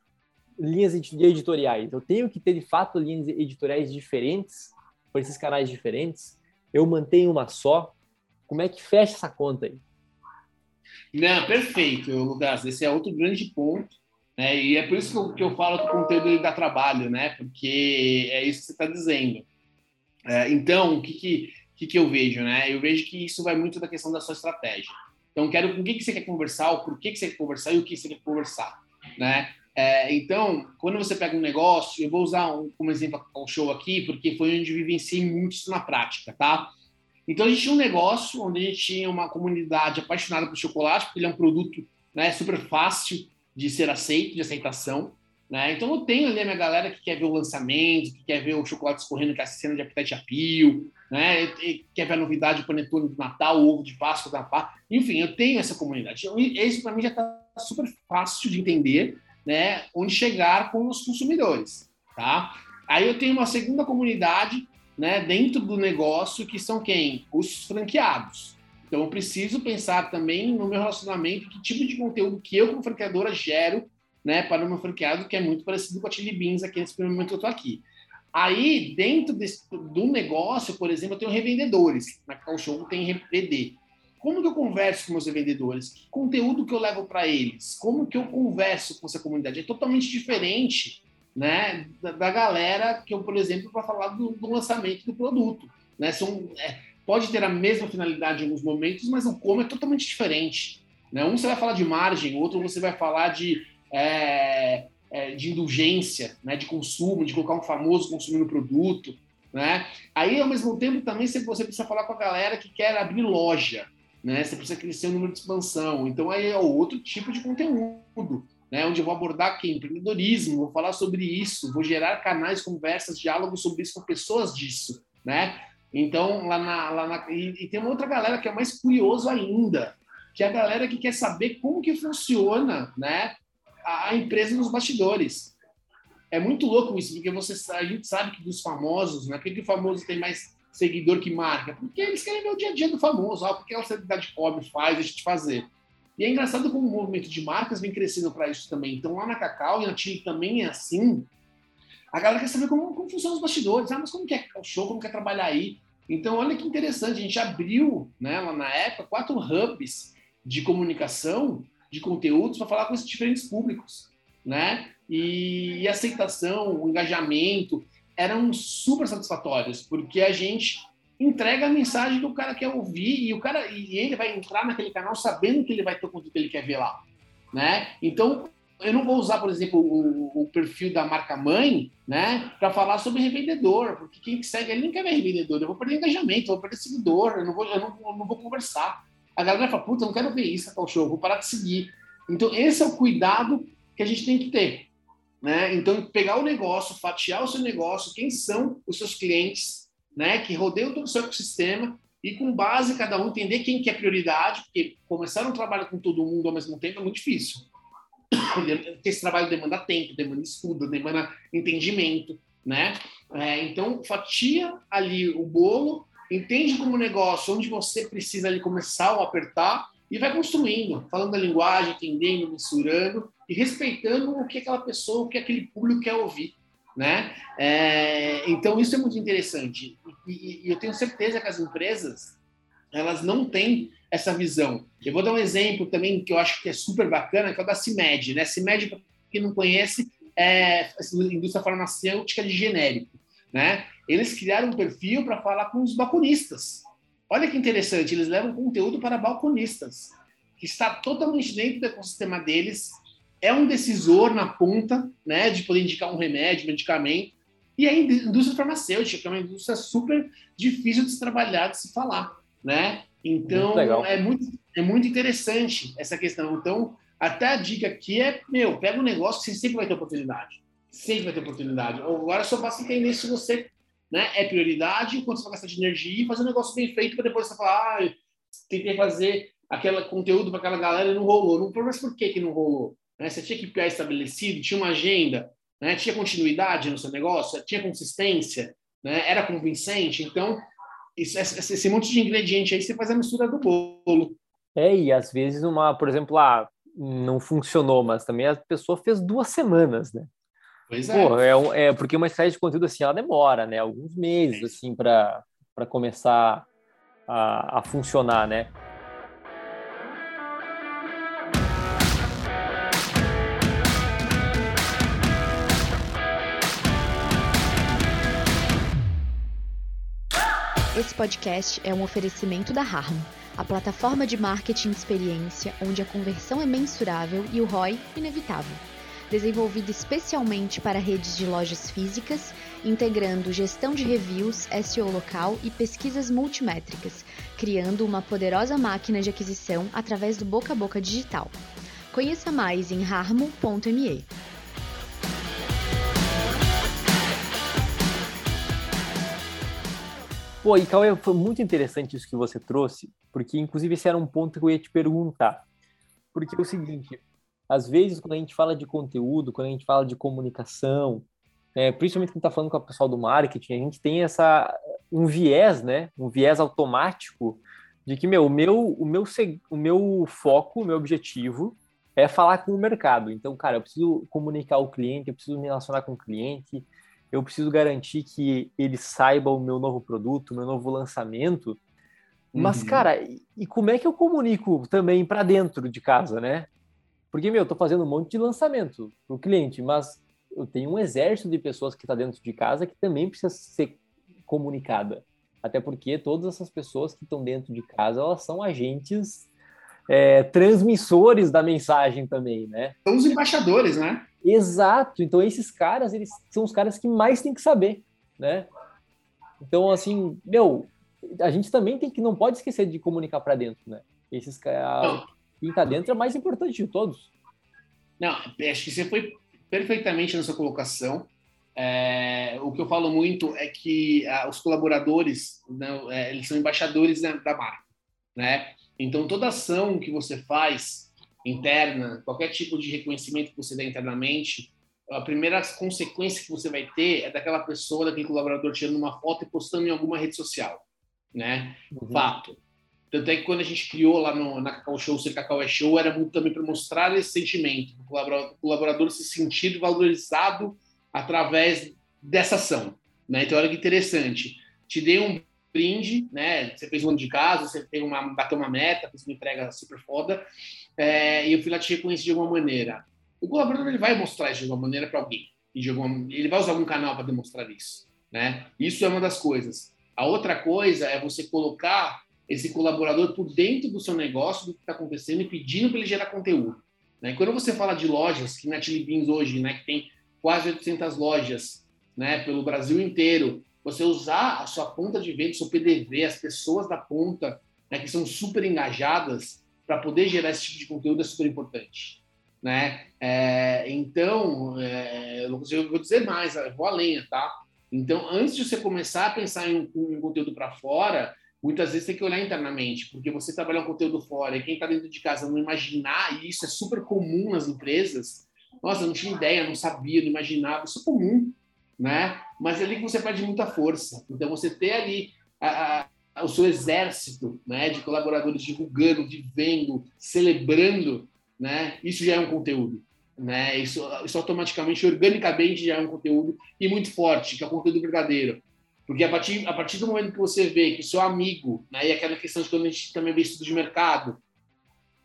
S1: linhas editoriais? Eu tenho que ter de fato linhas editoriais diferentes para esses canais diferentes? Eu mantenho uma só? Como é que fecha essa conta aí?
S2: Não, perfeito, Lucas. Esse é outro grande ponto. Né? E é por isso que eu, que eu falo que o conteúdo dá trabalho, né? Porque é isso que você está dizendo. É, então, o que, que, que, que eu vejo? Né? Eu vejo que isso vai muito da questão da sua estratégia. Então, quero com o que, que você quer conversar, o porquê que você quer conversar e o que você quer conversar, né? É, então, quando você pega um negócio, eu vou usar um, como exemplo o show aqui, porque foi onde vivenciei muito isso na prática, tá? Então, a gente tinha um negócio onde a gente tinha uma comunidade apaixonada por chocolate, porque ele é um produto né, super fácil de ser aceito, de aceitação. Né? Então, eu tenho ali a minha galera que quer ver o lançamento, que quer ver o chocolate escorrendo, que é a cena de Appetite Appeal, né? quer ver a novidade do panetone do Natal, o ovo de Páscoa da Pá. Enfim, eu tenho essa comunidade. Isso para mim já está super fácil de entender, né? Onde chegar com os consumidores, tá? Aí eu tenho uma segunda comunidade, né? Dentro do negócio que são quem? Os franqueados. Então eu preciso pensar também no meu relacionamento, que tipo de conteúdo que eu como franqueadora gero, né? Para o meu franqueado, que é muito parecido com a Chili Beans aqui nesse primeiro momento que eu estou aqui. Aí, dentro desse, do negócio, por exemplo, eu tenho revendedores. Na Cacau tem RPD. Como que eu converso com meus revendedores? Que conteúdo que eu levo para eles? Como que eu converso com essa comunidade? É totalmente diferente né, da, da galera que eu, por exemplo, para falar do, do, lançamento do produto. Né? São, é, pode ter a mesma finalidade em alguns momentos, mas o como é totalmente diferente. Né? Um você vai falar de margem, outro você vai falar de é, é, de indulgência, né, de consumo, de colocar um famoso consumindo produto, né? Aí, ao mesmo tempo, também você precisa falar com a galera que quer abrir loja, né? Você precisa crescer o número de expansão. Então, aí é outro tipo de conteúdo, né? Onde eu vou abordar aqui empreendedorismo, vou falar sobre isso, vou gerar canais, conversas, diálogos sobre isso com pessoas disso, né? Então, lá na... Lá na e, e tem uma outra galera que é mais curioso ainda, que é a galera que quer saber como que funciona, né, a empresa nos bastidores. É muito louco isso, porque você, a gente sabe que dos famosos, né, por que o famoso tem mais seguidor que marca? Porque eles querem ver o dia a dia do famoso, ó, porque a celebridade pobre faz, deixa de fazer. E é engraçado como o movimento de marcas vem crescendo para isso também. Então, lá na Cacau e na Chile também é assim. A galera quer saber como, como funcionam os bastidores. Ah, mas como que é o show, como quer trabalhar aí? Então, olha que interessante, a gente abriu, né, lá na época, quatro hubs de comunicação, de conteúdos, para falar com esses diferentes públicos, né? E, e aceitação, o engajamento eram super satisfatórios, porque a gente entrega a mensagem que o cara quer ouvir e o cara e ele vai entrar naquele canal sabendo que ele vai ter o conteúdo que ele quer ver lá, né? Então eu não vou usar, por exemplo, o, o perfil da marca mãe, né, para falar sobre revendedor, porque quem segue ele não quer ver revendedor, eu vou perder engajamento, eu vou perder seguidor, eu não vou, eu não, eu não vou conversar. A galera fala, puta, não quero ver isso, tal show, vou parar de seguir. Então esse é o cuidado que a gente tem que ter, né? Então pegar o negócio, fatiar o seu negócio, quem são os seus clientes, né, que rodeiam todo o seu ecossistema e com base cada um entender quem que é prioridade, porque começar um trabalho com todo mundo ao mesmo tempo é muito difícil. <coughs> Porque esse trabalho demanda tempo, demanda estudo, demanda entendimento, né? É, então, fatia ali o bolo, entende como negócio, onde você precisa ali começar ou apertar e vai construindo, falando a linguagem, entendendo, mensurando e respeitando o que aquela pessoa, o que aquele público quer ouvir né? É, então isso é muito interessante e, e, eu tenho certeza que as empresas elas não têm essa visão. Eu vou dar um exemplo também que eu acho que é super bacana, que é o da CIMED, né? CIMED, para quem não conhece, é a indústria farmacêutica de genérico, né? Eles criaram um perfil para falar com os balconistas. Olha que interessante, eles levam conteúdo para balconistas, que está totalmente dentro do ecossistema deles, é um decisor na ponta, né, de poder indicar um remédio, medicamento. E a indústria farmacêutica, que é uma indústria super difícil de se trabalhar, de se falar, né? Então, muito é, muito, é muito interessante essa questão. Então, até a dica aqui é, meu, pega um negócio que você sempre vai ter oportunidade. Sempre vai ter oportunidade. Agora só basta entender se você né, é prioridade, quanto você vai gastar de energia e fazer um negócio bem feito para depois você falar, ah, tentei fazer aquele conteúdo para aquela galera e não rolou. Não, mas por que, que não rolou? Né? Você tinha KPI estabelecido, tinha uma agenda, né? tinha continuidade no seu negócio, tinha consistência, né? era convincente. Então, isso, esse, esse monte de ingrediente aí, você faz a mistura do bolo.
S1: É, e às vezes uma, por exemplo, lá, não funcionou, mas também a pessoa fez duas semanas, né?
S2: Pois é. Pô,
S1: é, é porque uma estratégia de conteúdo assim, ela demora, né? Alguns meses, é. assim, para começar a, a funcionar, né?
S3: Esse podcast é um oferecimento da Harmo, a plataforma de marketing de experiência onde a conversão é mensurável e o ROI inevitável. Desenvolvida especialmente para redes de lojas físicas, integrando gestão de reviews, SEO local e pesquisas multimétricas, criando uma poderosa máquina de aquisição através do boca a boca digital. Conheça mais em harmo.me.
S1: Pô, e Cauê, foi muito interessante isso que você trouxe, porque inclusive esse era um ponto que eu ia te perguntar. Porque é o seguinte, às vezes quando a gente fala de conteúdo, quando a gente fala de comunicação, é, principalmente quando está falando com o pessoal do marketing, a gente tem essa um viés, né? Um viés automático de que meu, o meu, o meu, o meu foco, o meu objetivo é falar com o mercado. Então, cara, eu preciso comunicar o cliente, eu preciso me relacionar com o cliente, eu preciso garantir que ele saiba o meu novo produto, o meu novo lançamento. Mas, uhum. cara, e como é que eu comunico também para dentro de casa, né? Porque, meu, eu tô fazendo um monte de lançamento para o cliente, mas eu tenho um exército de pessoas que está dentro de casa que também precisa ser comunicada. Até porque todas essas pessoas que estão dentro de casa, elas são agentes é, transmissores da mensagem também, né?
S2: São os embaixadores, né?
S1: Exato. Então esses caras, eles são os caras que mais tem que saber, né? Então assim, meu, a gente também tem que não pode esquecer de comunicar para dentro, né? Esses caras, quem tá dentro é mais importante de todos.
S2: Não, acho que você foi perfeitamente na sua colocação. É, o que eu falo muito é que ah, os colaboradores, né, é, eles são embaixadores da, da marca, né? Então, toda ação que você faz interna, qualquer tipo de reconhecimento que você dá internamente, a primeira consequência que você vai ter é daquela pessoa, daquele colaborador tirando uma foto e postando em alguma rede social, né? Uhum. Fato. Tanto é que quando a gente criou lá no, na Cacau Show, Ser Cacau é Show, era muito também para mostrar esse sentimento, o colaborador, o colaborador se sentir valorizado através dessa ação, né? Então, olha que interessante. Te dei um brinde, né? Você fez um ano de casa, você fez uma, bateu uma meta, fez uma entrega super foda, é, e eu fui lá te reconhecer de alguma maneira o colaborador ele vai mostrar isso de alguma maneira para alguém. E alguma, ele vai usar algum canal para demonstrar isso. Né? Isso é uma das coisas. A outra coisa é você colocar esse colaborador por dentro do seu negócio, do que está acontecendo e pedindo para ele gerar conteúdo. Né? Quando você fala de lojas, que na Chili Beans hoje, né, que tem quase 800 lojas né, pelo Brasil inteiro, você usar a sua ponta de venda, seu PDV, as pessoas da ponta, né, que são super engajadas, para poder gerar esse tipo de conteúdo é super importante né? É, então, é, eu vou dizer mais, eu vou além, tá? Então, antes de você começar a pensar em um, conteúdo para fora, muitas vezes tem que olhar internamente, porque você trabalhar um conteúdo fora e quem está dentro de casa não imaginar, e isso é super comum nas empresas, nossa, não tinha ideia, não sabia, não imaginava, isso é comum, né? Mas é ali que você perde muita força. Então, você ter ali a, a, o seu exército né, de colaboradores divulgando, vivendo, celebrando né? Isso já é um conteúdo, né? Isso, isso automaticamente, organicamente, já é um conteúdo e muito forte, que é o conteúdo verdadeiro. Porque a partir, a partir do momento que você vê que seu amigo, né, e aquela questão de quando a gente também vê estudo de mercado,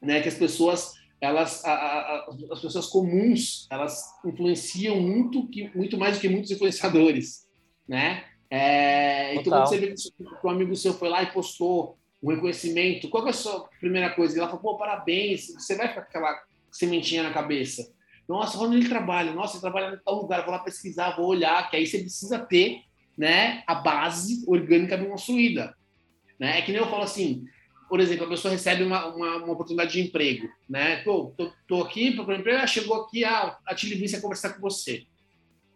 S2: né, que as pessoas, elas, a, a, as pessoas comuns, elas influenciam muito, que, muito mais do que muitos influenciadores, né? É, então, quando você vê que um amigo seu foi lá e postou um reconhecimento. Qual é a sua primeira coisa? Ela falou, pô, parabéns, você vai ficar com aquela sementinha na cabeça. Nossa, onde ele trabalha? Nossa, ele trabalha em tal lugar, vou lá pesquisar, vou olhar, que aí você precisa ter né, a base orgânica bem construída. Né? É que nem eu falo assim, por exemplo, a pessoa recebe uma, uma, uma oportunidade de emprego, né? Tô, tô, tô aqui para emprego, ah, chegou aqui, ah, a Tilivência conversar com você.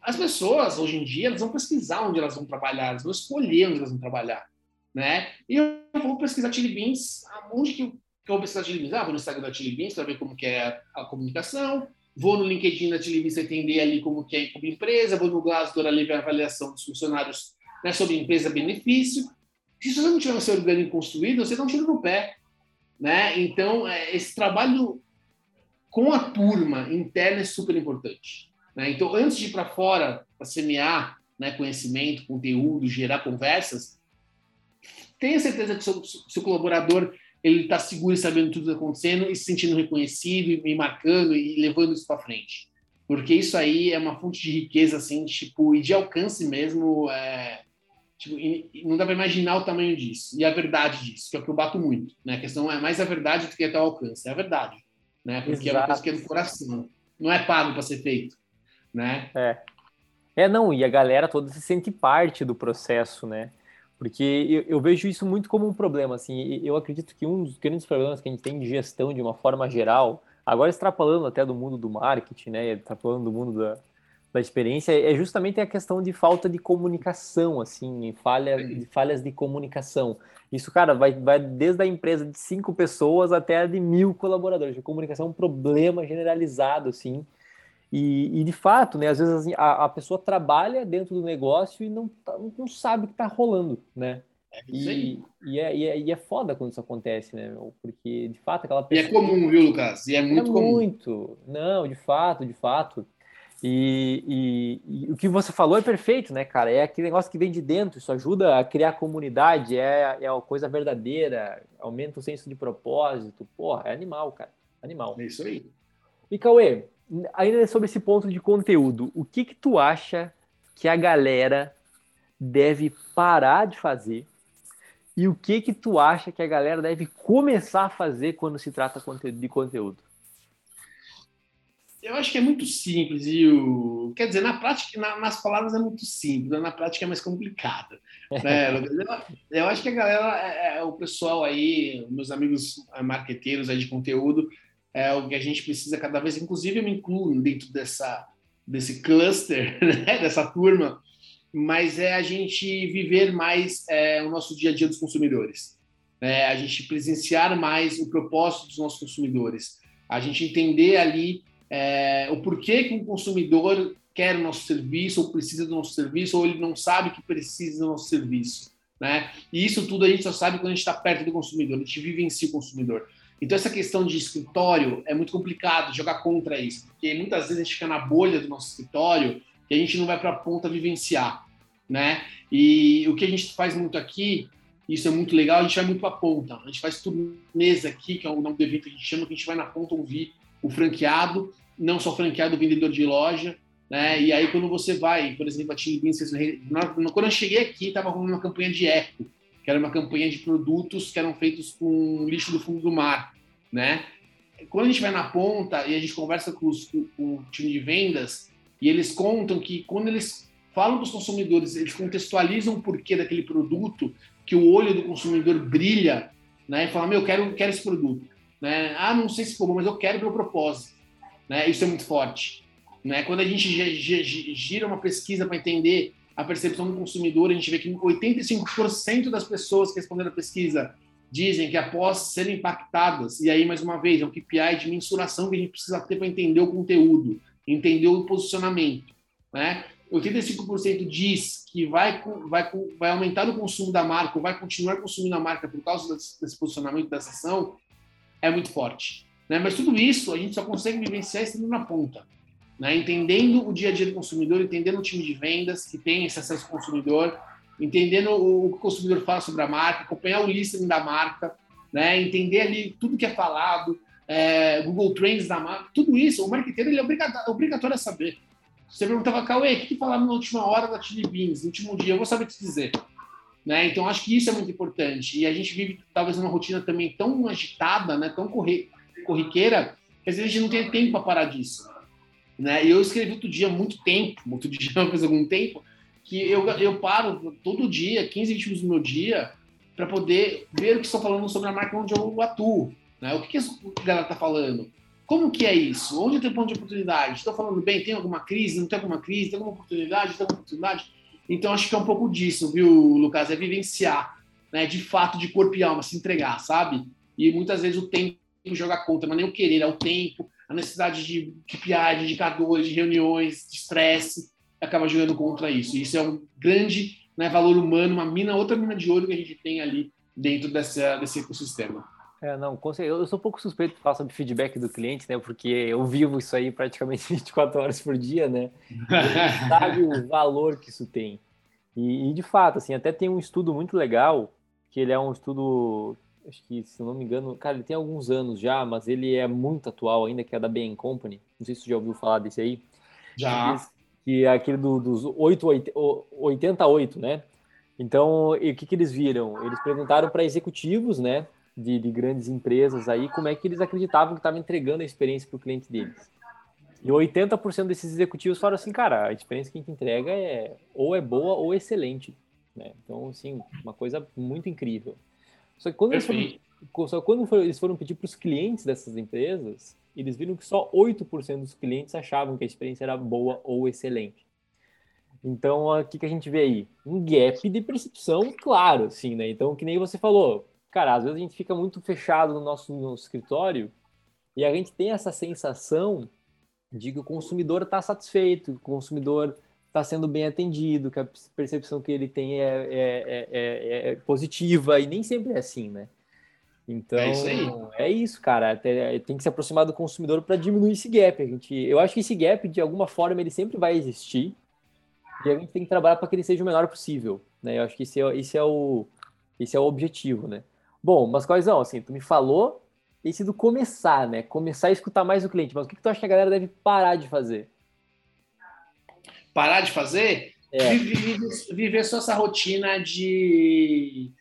S2: As pessoas, hoje em dia, elas vão pesquisar onde elas vão trabalhar, elas vão escolher onde elas vão trabalhar né? E eu vou pesquisar Chili Beans, onde que eu, que eu vou pesquisar Chili Beans? Ah, vou no Instagram da Chili Beans para ver como que é a, a, comunicação, vou no LinkedIn da Beans entender ali como que é como empresa, vou no Glassdoor ali ver a avaliação dos funcionários né, sobre empresa-benefício. Se você não tiver o seu orgânico construído, você dá um tiro no pé, né? Então, é, esse trabalho com a turma interna é super importante. Né? Então, antes de ir para fora, para semear né, conhecimento, conteúdo, gerar conversas, tenha certeza que seu, seu colaborador ele está seguro e sabendo tudo que está acontecendo e se sentindo reconhecido e marcando e levando isso para frente. Porque isso aí é uma fonte de riqueza, assim, tipo, e de alcance mesmo. É, tipo, não dá para imaginar o tamanho disso e a verdade disso, que é o que eu bato muito. Né? A questão é mais a verdade do que até o alcance. É a verdade. Né? Porque Exato. é uma coisa que é do coração. Não é pago para ser feito. Né?
S1: É. É, não, e a galera toda se sente parte do processo, né? Porque eu, eu, vejo isso muito como um problema, assim, eu acredito que um dos grandes problemas que a gente tem de gestão de uma forma geral, agora extrapolando até do mundo do marketing, né, extrapolando do mundo da, da experiência, é justamente a questão de falta de comunicação, assim, falha, de falhas de comunicação. Isso, cara, vai, vai desde a empresa de cinco pessoas até a de mil colaboradores. A comunicação é um problema generalizado, assim, e, e, de fato, né, às vezes assim, a, a, pessoa trabalha dentro do negócio e não, tá, não sabe o que está rolando, né? É e, e, é, e, é, e é foda quando isso acontece, né? Porque, de fato, aquela
S2: pessoa... E é comum, viu, Lucas? E é muito é comum.
S1: muito. Não, de fato, de fato. E, e, e, o que você falou é perfeito, né, cara? É aquele negócio que vem de dentro, isso ajuda a criar comunidade, é, é a coisa verdadeira, aumenta o senso de propósito. Porra, é animal, cara. Animal.
S2: É isso aí.
S1: E Cauê, ainda sobre esse ponto de conteúdo, o que que tu acha que a galera deve parar de fazer e o que que tu acha que a galera deve começar a fazer quando se trata de conteúdo?
S2: Eu acho que é muito simples e o quer dizer na prática, na, nas palavras é muito simples, na prática é mais complicado. <laughs> Né? eu, eu, acho que a galera, é, é, o pessoal aí, meus amigos marqueteiros aí de conteúdo, é o que a gente precisa cada vez, inclusive eu me incluo dentro dessa, desse cluster, <laughs> né, dessa turma, mas é a gente viver mais é, o nosso dia a dia dos consumidores. né? a gente presenciar mais o propósito dos nossos consumidores, a gente entender ali é, o porquê que um consumidor quer o nosso serviço, ou precisa do nosso serviço, ou ele não sabe que precisa do nosso serviço. Né? E isso tudo a gente só sabe quando a gente está perto do consumidor, a gente vive em si o consumidor. Então, essa questão de escritório é muito complicado jogar contra isso, porque muitas vezes a gente fica na bolha do nosso escritório e a gente não vai para a ponta vivenciar. Né? E o que a gente faz muito aqui, isso é muito legal, a gente vai muito para a ponta. A gente faz turnês aqui, que é o nome do evento que a gente chama, que a gente vai na ponta ouvir o franqueado, não só o franqueado, o vendedor de loja, né? E aí, quando você vai, por exemplo, a Beans, quando eu cheguei aqui, estava rolando uma campanha de eco, que era uma campanha de produtos que eram feitos com lixo do fundo do mar, né? Quando a gente vai na ponta e a gente conversa com, os, com o time de vendas, e eles contam que quando eles falam para os consumidores, eles contextualizam o porquê daquele produto, que o olho do consumidor brilha, né? E fala, meu, eu quero, quero esse produto. Né? Ah, não sei se for bom, mas eu quero pelo propósito. Né? Isso é muito forte. Né? Quando a gente gira uma pesquisa para entender a percepção do consumidor, a gente vê que 85% das pessoas que responderam a pesquisa dizem que após serem impactadas, e aí mais uma vez, é um KPI de mensuração que a gente precisa ter para entender o conteúdo, entender o posicionamento, né? 85% diz que vai, vai, vai aumentar o consumo da marca, ou vai continuar consumindo a marca por causa desse, posicionamento, dessa ação, é muito forte. Né? Mas tudo isso a gente só consegue vivenciar estando na ponta né? entendendo o dia a dia do consumidor, entendendo o time de vendas que tem esse acesso ao consumidor, entendendo o que o consumidor fala sobre a marca, acompanhar o listening da marca, né? entender ali tudo que é falado, é, Google Trends da marca, tudo isso, o marketeiro ele é obrigatório a saber. Você perguntava, Cauê, o que, que falaram na última hora da Chili Beans, no último dia? Eu vou saber te dizer. Né? Então, acho que isso é muito importante. E a gente vive, talvez, uma rotina também tão agitada, né? tão corri corriqueira, que às vezes a gente não tem tempo para parar disso. Né? E eu escrevi outro dia muito tempo, <laughs> outro dia faz algum tempo, que eu, eu paro todo dia, 15, 20 minutos do meu dia, para poder ver o que estão falando sobre a marca onde eu atuo. Né? O que, que galera está falando? Como que é isso? Onde tem ponto de oportunidade? Estou falando bem? Tem alguma crise? Não tem alguma crise? Tem alguma oportunidade? Tem alguma oportunidade? Então, acho que é um pouco disso, viu, Lucas? É vivenciar, né? de fato, de corpo e alma, se entregar, sabe? E muitas vezes o tempo joga contra, mas nem o querer, é o tempo, a necessidade de KPI, de indicadores, de reuniões, de estresse, acaba jogando contra isso. E isso é um grande né, valor humano, uma mina, outra mina de ouro que a gente tem ali dentro dessa, desse ecossistema.
S1: É, não, eu sou um pouco suspeito de falar sobre feedback do cliente, né? Porque eu vivo isso aí praticamente <laughs> 24 horas por dia, né? <laughs> sabe o valor que isso tem. E, e, de fato, assim, até tem um estudo muito legal, que ele é um estudo acho que, se não me engano, cara, ele tem alguns anos já, mas ele é muito atual ainda, que é da Bain Company. Não sei se você já ouviu falar desse aí.
S2: Já.
S1: Que é aquele do, dos 8, 88, né? Então, o que, que eles viram? Eles perguntaram para executivos, né, de, de, grandes empresas aí, como é que eles acreditavam que estava entregando a experiência para o cliente deles. E 80% desses executivos falaram assim, cara, a experiência que a gente entrega é ou é boa ou excelente. Né? Então, assim, uma coisa muito incrível. Só que quando, eles foram, só quando foram, eles foram pedir para os clientes dessas empresas, eles viram que só 8% dos clientes achavam que a experiência era boa ou excelente. Então, o que, que a gente vê aí? Um gap de percepção, claro, assim, né? Então, que nem você falou, cara, às vezes a gente fica muito fechado no nosso, no nosso escritório e a gente tem essa sensação de que o consumidor está satisfeito, o consumidor está sendo bem atendido, que a percepção que ele tem é, é, é, é, é positiva, e nem sempre é assim, né? Então, é isso, é isso cara. Tem que se aproximar do consumidor para diminuir esse gap. A gente, eu acho que esse gap, de alguma forma, ele sempre vai existir. E a gente tem que trabalhar para que ele seja o menor possível. Né? Eu acho que esse é, esse é, o, esse é o objetivo, né? Bom, mas quais são? Assim, tu me falou esse do começar, né? Começar a escutar mais o cliente. Mas o que, que tu acha que a galera deve parar de fazer?
S2: Parar de fazer, é. viver, viver só essa rotina de,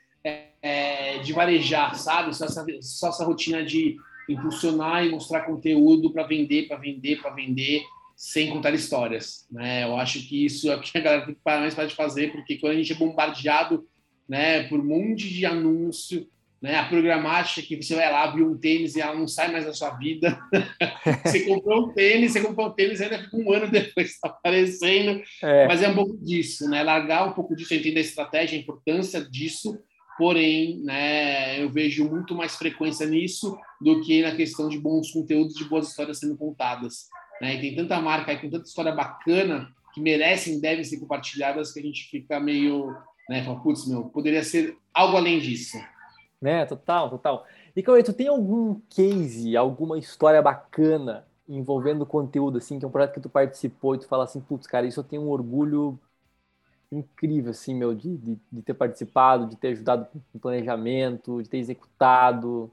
S2: é, de varejar, sabe? Só essa, só essa rotina de impulsionar e mostrar conteúdo para vender, para vender, para vender, sem contar histórias. Né? Eu acho que isso é o que a galera tem que parar mais para de fazer, porque quando a gente é bombardeado né, por um monte de anúncio, né? A programática que você vai lá, viu um tênis e ela não sai mais da sua vida. <laughs> você comprou um tênis, você comprou um tênis ainda fica um ano depois está <laughs> aparecendo. É. Mas é um pouco disso, né? Largar um pouco disso, entender a estratégia, a importância disso, porém, né, eu vejo muito mais frequência nisso do que na questão de bons conteúdos, de boas histórias sendo contadas. Né? E tem tanta marca aí com tanta história bacana que merecem, devem ser compartilhadas, que a gente fica meio, né, fala, putz, meu, poderia ser algo além disso.
S1: Né, total, total. E Cauê, tu tem algum case, alguma história bacana envolvendo conteúdo, assim, que é um projeto que tu participou e tu fala assim, putz, cara, isso eu tenho um orgulho incrível, assim, meu, de, de, de ter participado, de ter ajudado no planejamento, de ter executado.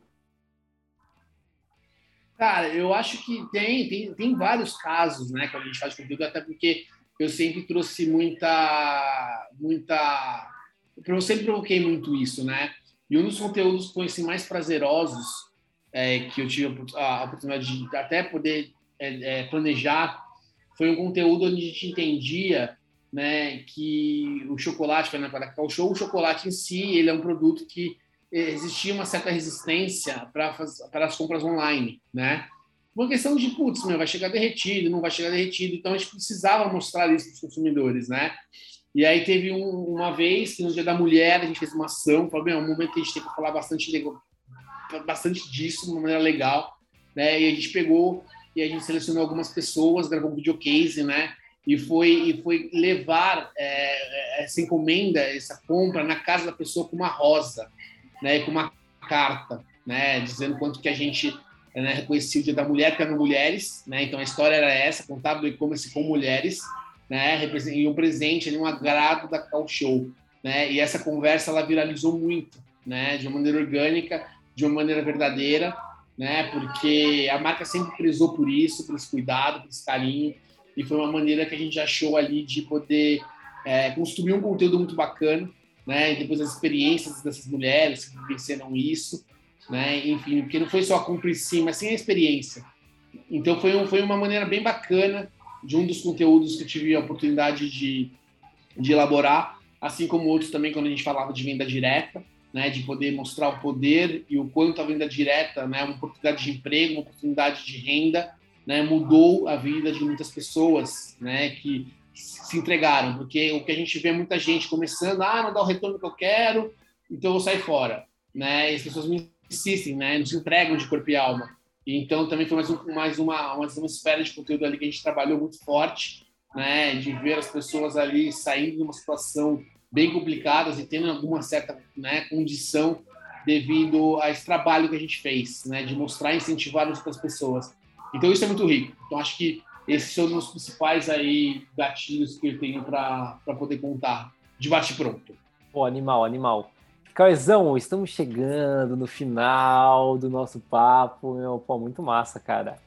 S2: Cara, eu acho que tem, tem, tem vários casos, né, quando a gente faz conteúdo, até porque eu sempre trouxe muita, muita, eu sempre provoquei muito isso, né, e um dos conteúdos que foi assim, mais prazerosos é, que eu tive a oportunidade de até poder é, é, planejar foi um conteúdo onde a gente entendia né, que o chocolate, para Cacau Show, o chocolate em si, ele é um produto que existia uma certa resistência para as compras online, né? Uma questão de, putz, meu, vai chegar derretido, não vai chegar derretido, então a gente precisava mostrar isso para os consumidores, né? E aí teve um, uma vez que no Dia da Mulher a gente fez uma ação, falou, é um momento que a gente tem que falar bastante, bastante disso, de uma maneira legal, né? E a gente pegou e a gente selecionou algumas pessoas, gravou um videocase, né? E foi, e foi levar é, essa encomenda, essa compra na casa da pessoa com uma rosa, né? E com uma carta, né? Dizendo quanto que a gente né, reconhecia o Dia da Mulher, que eram mulheres, né? Então a história era essa, do e-commerce com mulheres, né? E um presente, um agrado da Cal Show, né? E essa conversa ela viralizou muito, né? De uma maneira orgânica, de uma maneira verdadeira, né? Porque a marca sempre prezou por isso, por esse cuidado, por esse carinho, e foi uma maneira que a gente achou ali de poder é, construir um conteúdo muito bacana, né? E depois as experiências dessas mulheres que vivenciaram isso, né? Enfim, porque não foi só cumprir sim, mas sim a experiência. Então foi, um, foi uma maneira bem bacana de um dos conteúdos que eu tive a oportunidade de, de elaborar, assim como outros também quando a gente falava de venda direta, né, de poder mostrar o poder e o quanto a venda direta, né, uma oportunidade de emprego, uma oportunidade de renda, né, mudou a vida de muitas pessoas, né, que se entregaram, porque o que a gente vê é muita gente começando, ah, não dá o retorno que eu quero, então eu vou sair fora, né, e as pessoas me insistem, né, não se entregam de corpo e alma. Então também foi mais, um, mais uma, uma esfera de conteúdo ali que a gente trabalhou muito forte, né, de ver as pessoas ali saindo de uma situação bem complicadas e tendo alguma certa né, condição devido a esse trabalho que a gente fez, né, de mostrar e incentivar outras pessoas. Então isso é muito rico. Então acho que esses são os principais aí gatilhos que eu tenho para poder contar de bate pronto.
S1: Pô, animal, animal. Cauezão, estamos chegando no final do nosso papo, meu, pô, muito massa, cara.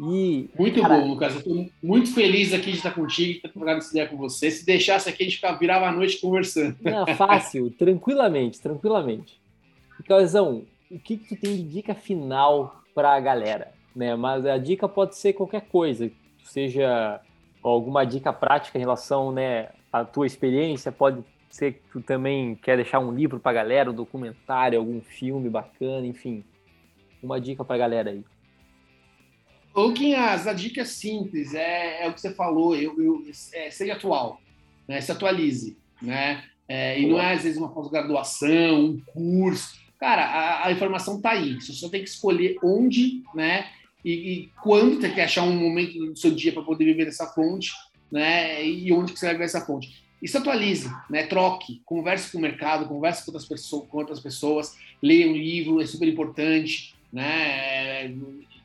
S2: E, muito cara... bom, Lucas. Eu estou muito feliz aqui de estar contigo, de ter trocado essa ideia com você. Se deixasse aqui, a gente ficava, virava a noite conversando.
S1: Não, fácil, <laughs> tranquilamente, tranquilamente. Cauezão, o que, que tu tem de dica final para a galera? Né? Mas a dica pode ser qualquer coisa, seja alguma dica prática em relação né, à tua experiência, pode que tu também quer deixar um livro para a galera, um documentário, algum filme bacana, enfim. Uma dica para a galera aí.
S2: Ô, Quinhas, a dica é simples, é, é o que você falou, eu, eu é, seja atual, né? se atualize, né? É, e não é às vezes uma pós-graduação, um curso. Cara, a, a informação está aí. Você só tem que escolher onde, né? E, e quando tem que achar um momento do seu dia para poder viver essa fonte, né? E onde que você vai ver essa fonte. E se atualize, né? Troque, converse com o mercado, converse com outras pessoas, com outras pessoas, leia um livro, é super importante, né?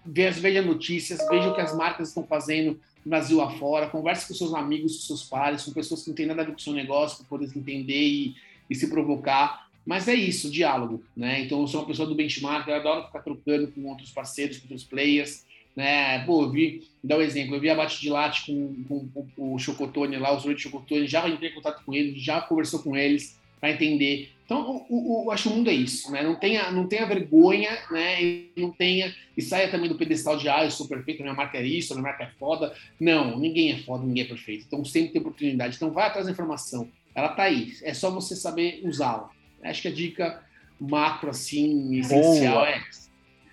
S2: veja notícias, veja o que as marcas estão fazendo no Brasil afora, converse com seus amigos, com seus pares, com pessoas que não têm nada a ver com o seu negócio, para poder entender e, e, se provocar. Mas é isso, diálogo, né? Então, eu sou uma pessoa do benchmark, eu adoro ficar trocando com outros parceiros, com outros players, né? Pô, eu vi, dar um exemplo, eu vi a Bate de Latte com, com, com, o Chocotone lá, os oito Chocotone, já entrei em contato com eles, já conversou com eles para entender então, o, o, acho que o mundo é isso, né? Não tenha, não tenha vergonha, né? E não tenha e saia também do pedestal de ah, eu sou perfeito, minha marca é isso, minha marca é foda. Não, ninguém é foda, ninguém é perfeito. Então sempre tem oportunidade. Então vai atrás da informação, ela tá aí. É só você saber usá-la. Acho que a dica macro assim essencial Boa. é essa.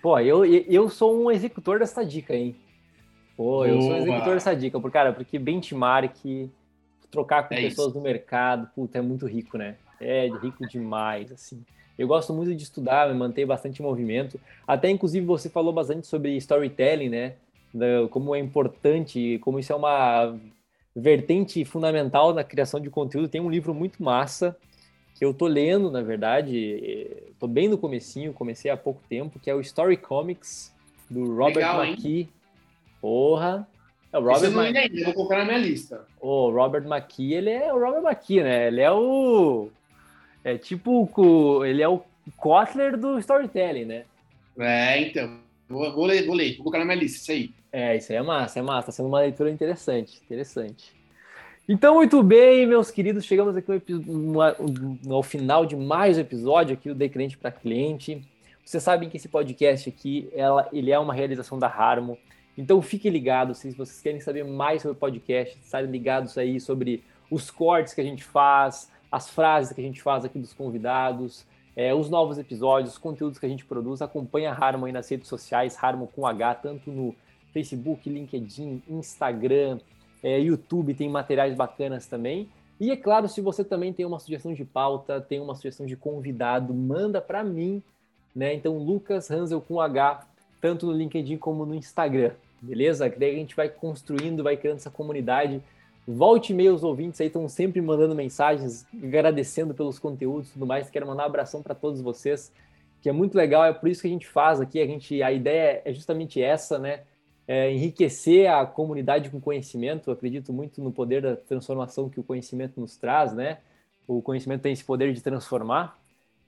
S1: Pô, eu, eu sou um executor dessa dica, hein? Pô, eu Boa. sou um executor dessa dica, porque, cara, porque benchmark, trocar com é pessoas isso. do mercado, puta, é muito rico, né? É, rico demais, assim. Eu gosto muito de estudar, me manter bastante em movimento. Até, inclusive, você falou bastante sobre storytelling, né? Como é importante, como isso é uma vertente fundamental na criação de conteúdo. Tem um livro muito massa que eu tô lendo, na verdade, tô bem no comecinho, comecei há pouco tempo, que é o Story Comics do Robert Legal, McKee. Hein? Porra!
S2: É o Robert Ma... ainda, vou colocar na minha lista.
S1: O Robert McKee, ele é o Robert McKee, né? Ele é o é tipo ele é o Kotler do storytelling, né?
S2: É, então. Vou, vou ler, vou ler, vou colocar na minha lista, isso aí.
S1: É, isso aí é massa, é massa. Tá sendo uma leitura interessante, interessante. Então, muito bem, meus queridos, chegamos aqui ao final de mais um episódio aqui do De Cliente para Cliente. Vocês sabem que esse podcast aqui, ela, ele é uma realização da Harmo. Então, fiquem ligados, se vocês querem saber mais sobre o podcast, estarem ligados aí sobre os cortes que a gente faz, as frases que a gente faz aqui dos convidados, é, os novos episódios, os conteúdos que a gente produz. Acompanhe a Harmo aí nas redes sociais, Harmo com H, tanto no Facebook, LinkedIn, Instagram, é, YouTube, tem materiais bacanas também. E é claro, se você também tem uma sugestão de pauta, tem uma sugestão de convidado, manda para mim, né? Então, Lucas Hansel com H, tanto no LinkedIn como no Instagram, beleza? Que daí a gente vai construindo, vai criando essa comunidade. Volte e meia, os ouvintes aí estão sempre mandando mensagens, agradecendo pelos conteúdos e tudo mais. Quero mandar um abração para todos vocês, que é muito legal, é por isso que a gente faz aqui. A, gente, a ideia é justamente essa, né? É, enriquecer a comunidade com conhecimento. Eu acredito muito no poder da transformação que o conhecimento nos traz, né? O conhecimento tem esse poder de transformar.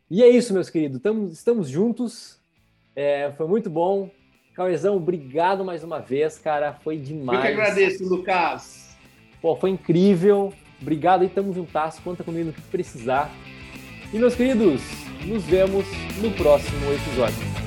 S1: E é isso, meus queridos. Tamo, estamos juntos. É, foi muito bom. Cauezão, obrigado mais uma vez, cara. Foi demais.
S2: Eu que agradeço, Lucas.
S1: Pô, foi incrível. Obrigado e tamo juntas. Conta comigo no que precisar. E, meus queridos, nos vemos no próximo episódio.